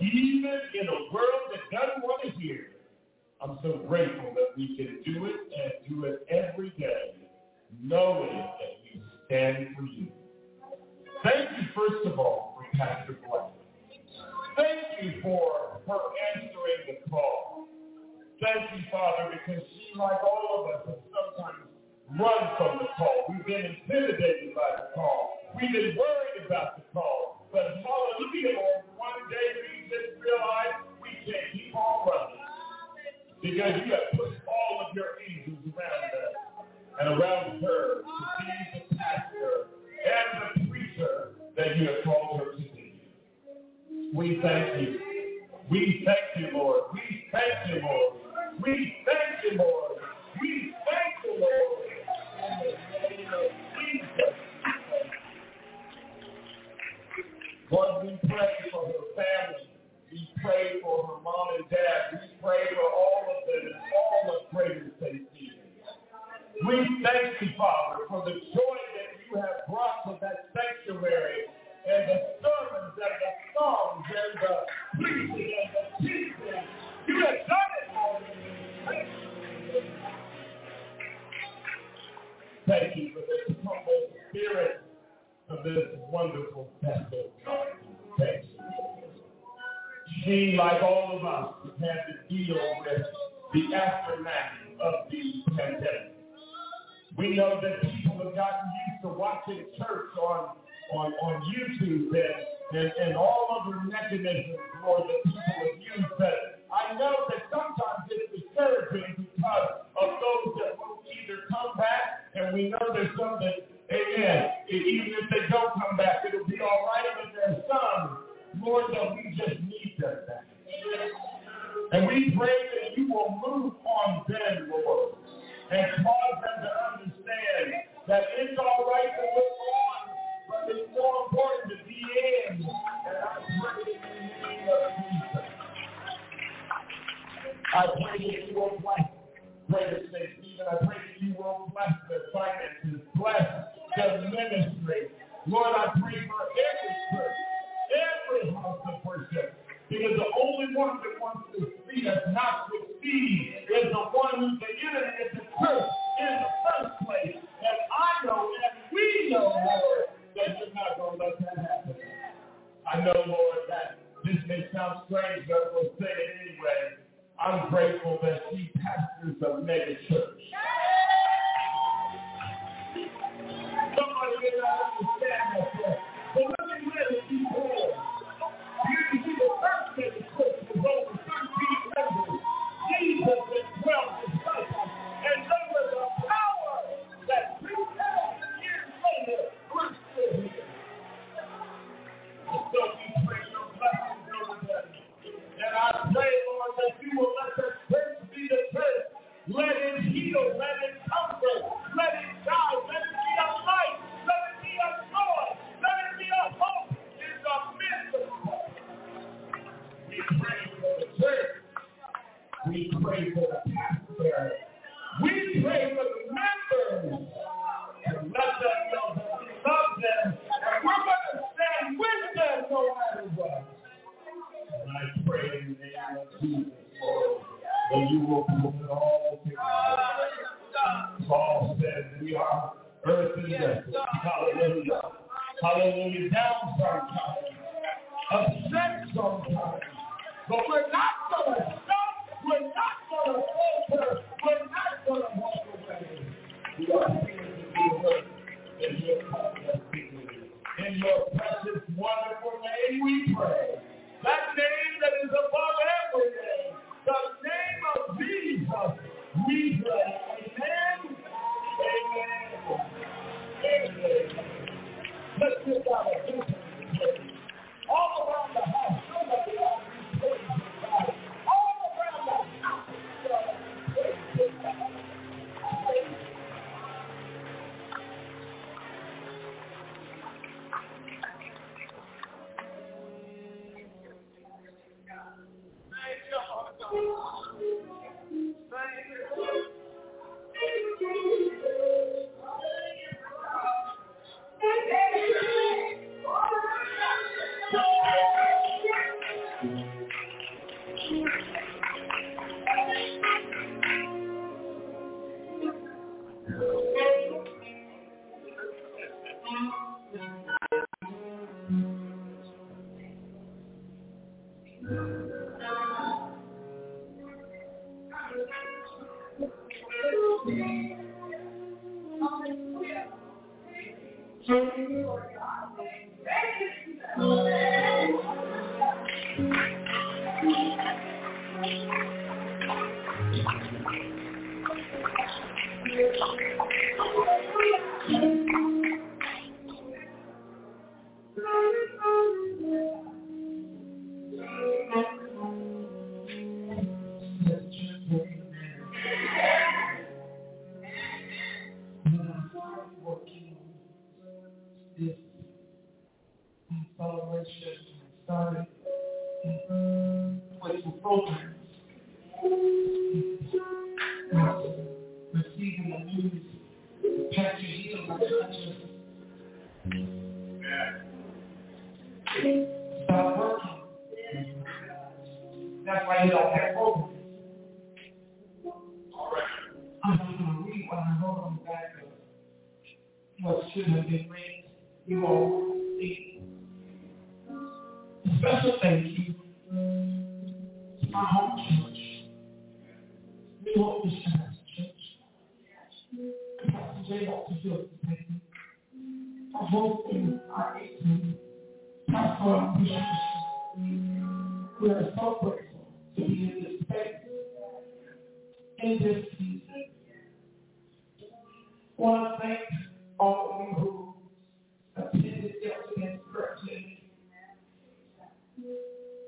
Even in a world that doesn't want to hear. I'm so grateful that we can do it and do it every day, knowing that we stand for you. Thank you, first of all, for Pastor Black. Thank you for her answering the call. Thank you, Father, because she, like all of us, has sometimes run from the call. We've been intimidated by the call. We've been worried about the call. But hallelujah, Lord, one day we just realized we can't keep on running. Because you have put all of your angels around us and around her to be the pastor and the preacher that you have called her to be. We thank you. We thank you, Lord. We thank you, Lord. We thank you, Lord. We thank you, Lord. The. Lord, we pray for her family. We pray for her mom and dad. We pray for all of them and all of greater safety. We thank you, Father, for the joy that you have brought to that sanctuary and the sermons and the songs and the preaching and the teaching. You have done it. Thank you for this humble spirit of this wonderful vessel. Thank. She, like all of us, had to deal with the aftermath of the pandemic. We know that people have gotten used to watching church on on, on YouTube and, and, and all other mechanisms for that people have used that I know that sometimes it's discouraging because of those that won't either come back and we know there's some that, amen, even if they don't come back, it'll be all right, but there's some, Lord, that we just need them back. And we pray that you will move on them, Lord, and cause them to understand that it's all right to look on, it's more important to be in. And I pray that you will bless. I pray that you will bless the bless the ministry. Lord, I pray for every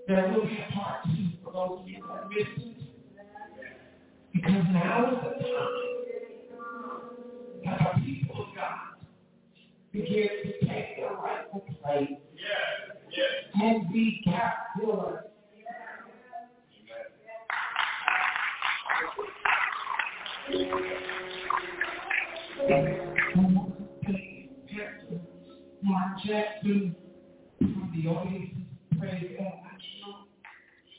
there will be a part two for those of you who missed it, Because now is the time that the people of God begin to take their rightful place yes. Yes. and be captured. Mark Jackson from the audience praise God.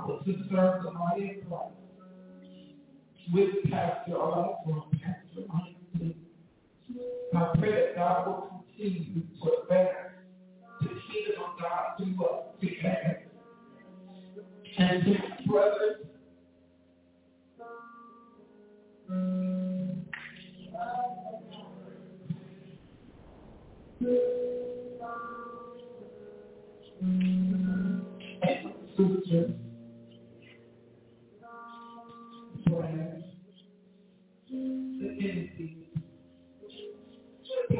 prophets who serve the body of Christ with Pastor Olajuwon, Pastor Mike. I pray that God will continue to advance the kingdom of God through us together. And to brothers, and sisters,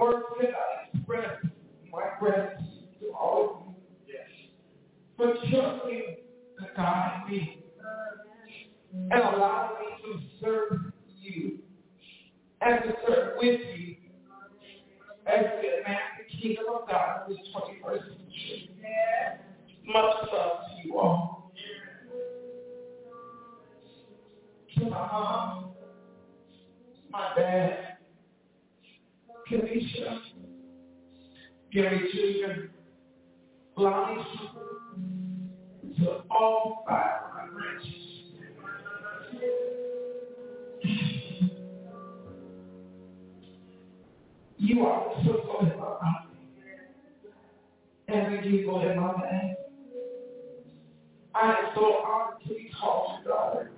words that I express, my friends, to all of you. Yes. For trusting to guide me and allow me to serve you and to serve with you as we advance the kingdom of God in this 21st century. Yes. Much love to you all. To my mom, my dad, Kenisha, Gary Junior, Lonnie to all five of my branches. You are so good in my and Every give God in my name. I am so honored to be called your daughter,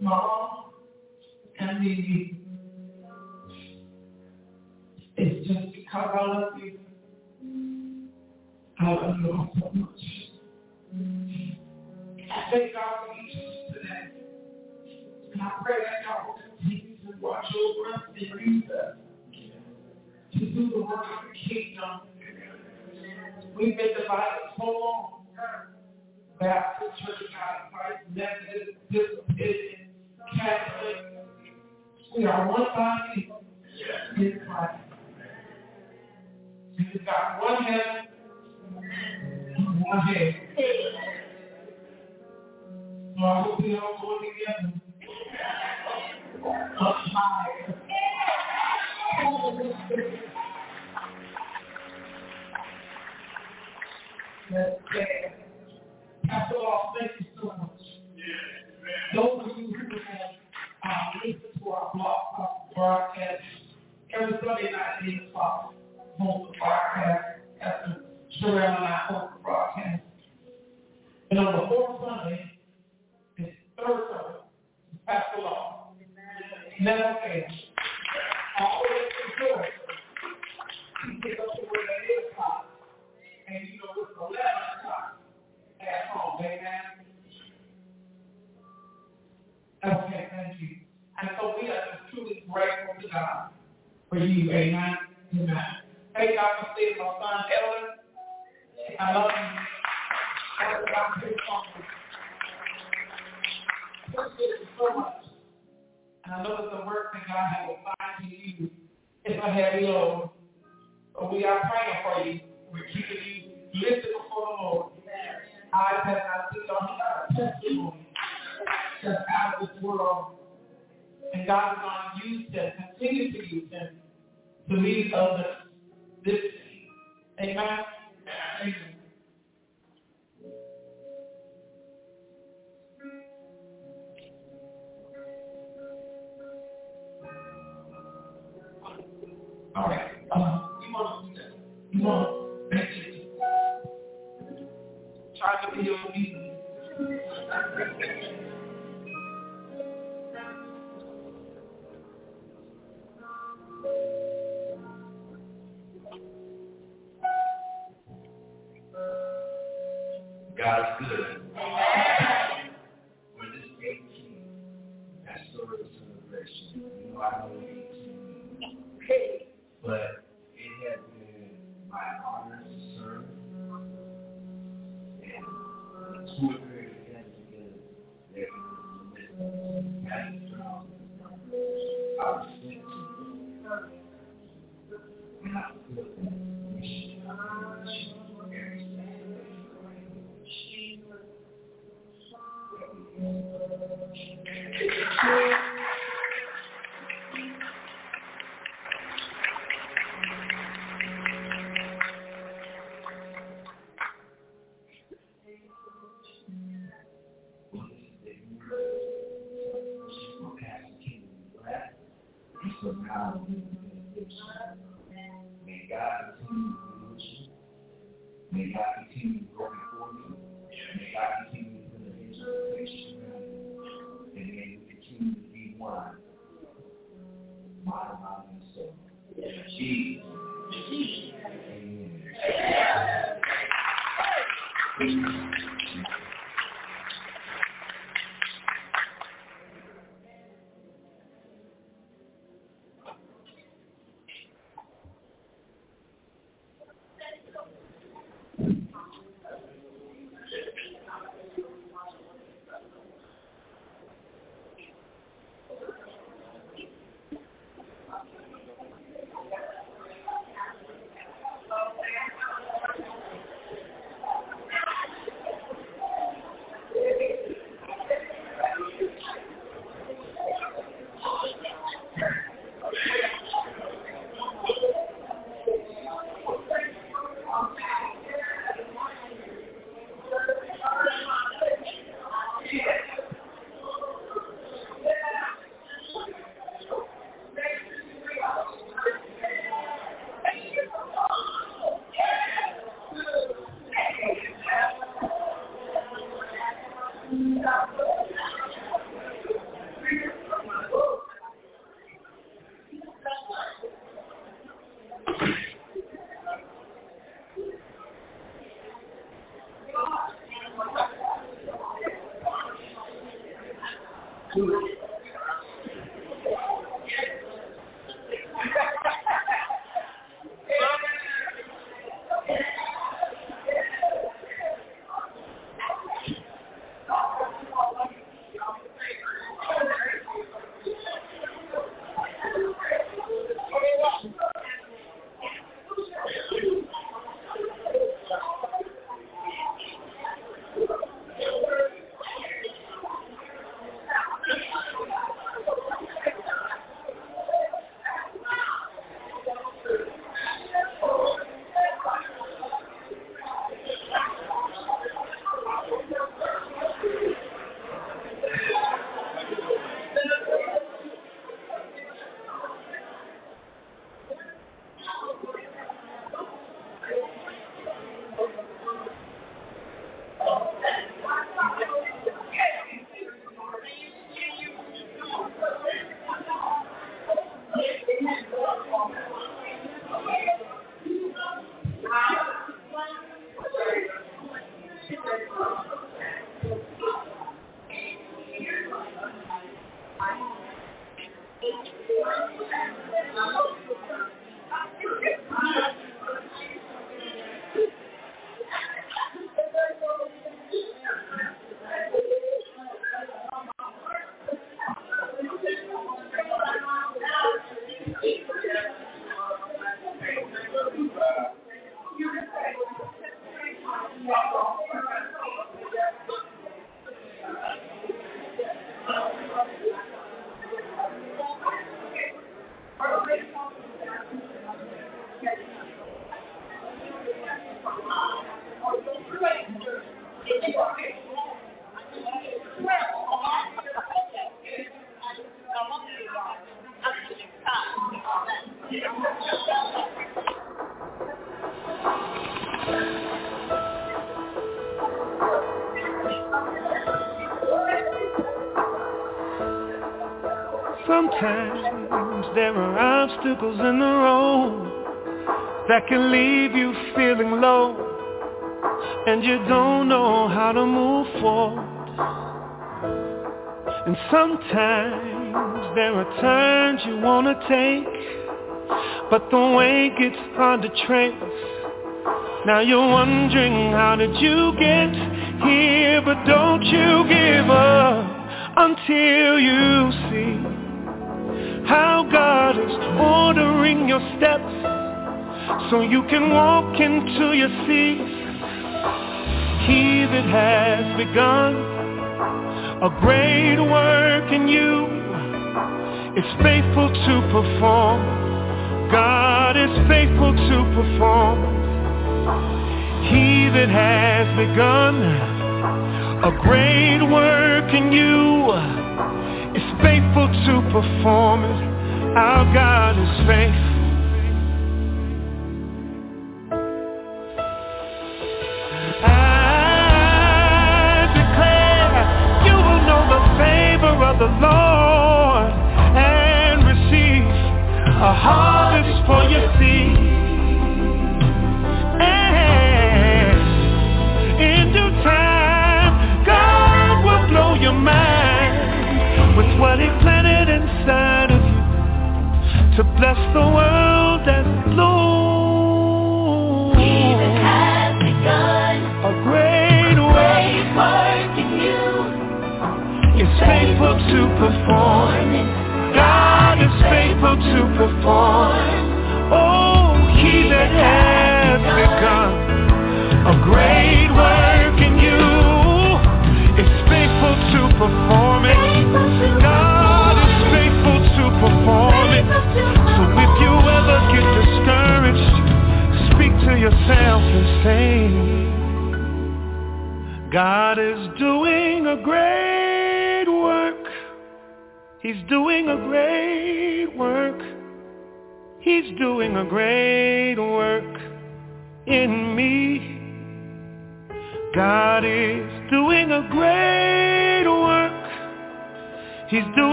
mom, and me. Because I love you. I love you so much. I thank God for you today. And I pray that God will continue to watch over us and use us to do the work of the kingdom. We've been divided so long. Baptist, Church of God, Christ, Methodist, Episcopalian, Catholic. We are one body in Christ. We've got one heaven, one head. So I hope we all go together. Up high. Let's stand. Pastor thank you so much. Those of you who have uh, listened to our blog, uh, broadcast every Sunday night at 8 o'clock, host broadcast, Pastor Sherelle and I host the broadcast. And on the fourth Sunday, the third Sunday, Pastor Law. Never fail. Always enjoy. He gets up to where it is o'clock, and you know it's 11 o'clock at home, amen? Okay, thank you. And so we are truly grateful to God for you, amen? Amen. Thank God for saving my son, Ellen. I love you. I. Appreciate you so much. And I know it's the work that God has assigned to you. It's a heavy load. But we are praying for you. We're keeping you lifted before the Lord. Eyes have not seen on you got a testimony that's out of this world. And God is going to use them, continue to use them to lead others this day. Amen. All right. Uh, you want to do? You want to make it? Try to be obedient. God's good. do it. Sometimes there are obstacles in the road that can leave you feeling low and you don't know how to move forward. And sometimes there are turns you want to take, but the way gets hard to trace. Now you're wondering how did you get here, but don't you give up until you ordering your steps so you can walk into your seat. He that has begun a great work in you is faithful to perform. God is faithful to perform. He that has begun a great work in you is faithful to perform it. Our God is faithful.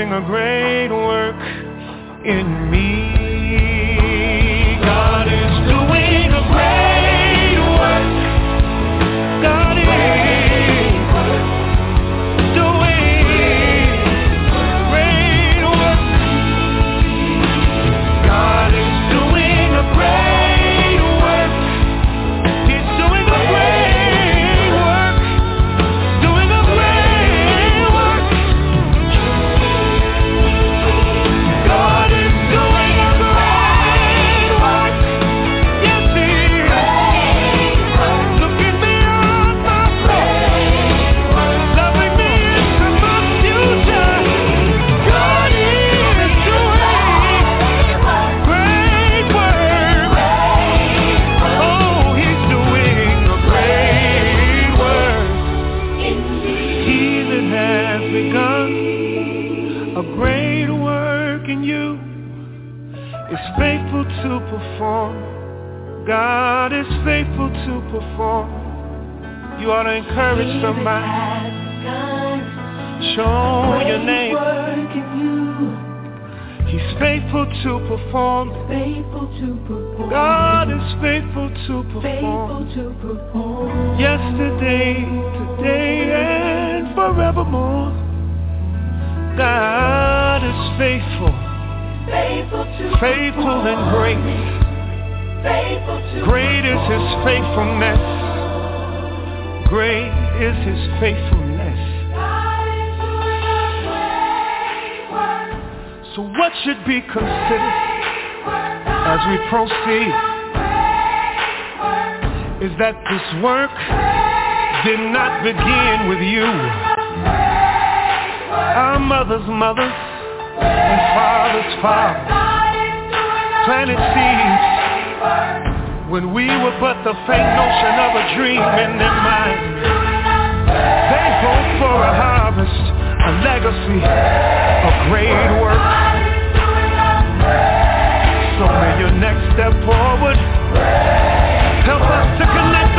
Doing a great work in me. Proceed is that this work did not begin with you. Our mothers' mothers and fathers' fathers planted seeds when we were but the faint notion of a dream in their mind. They hoped for a harvest, a legacy, a great work. So may your next step forward. Help us to connect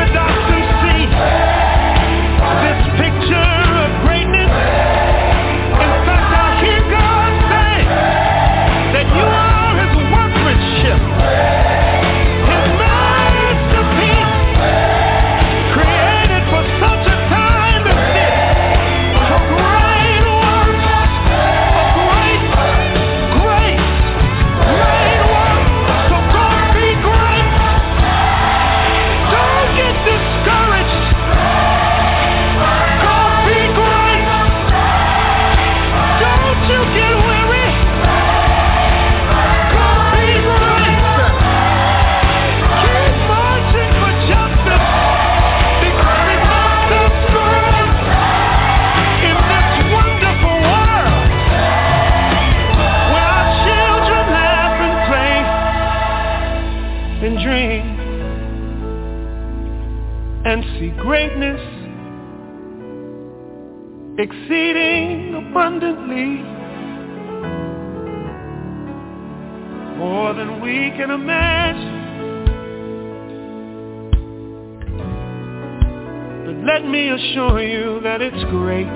assure you that it's great.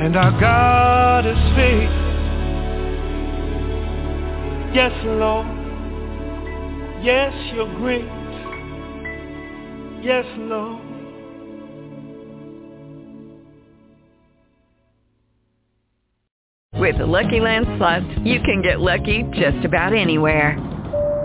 And our God is faithful. Yes, Lord. Yes, you're great. Yes, Lord. With the Lucky Land Slots, you can get lucky just about anywhere.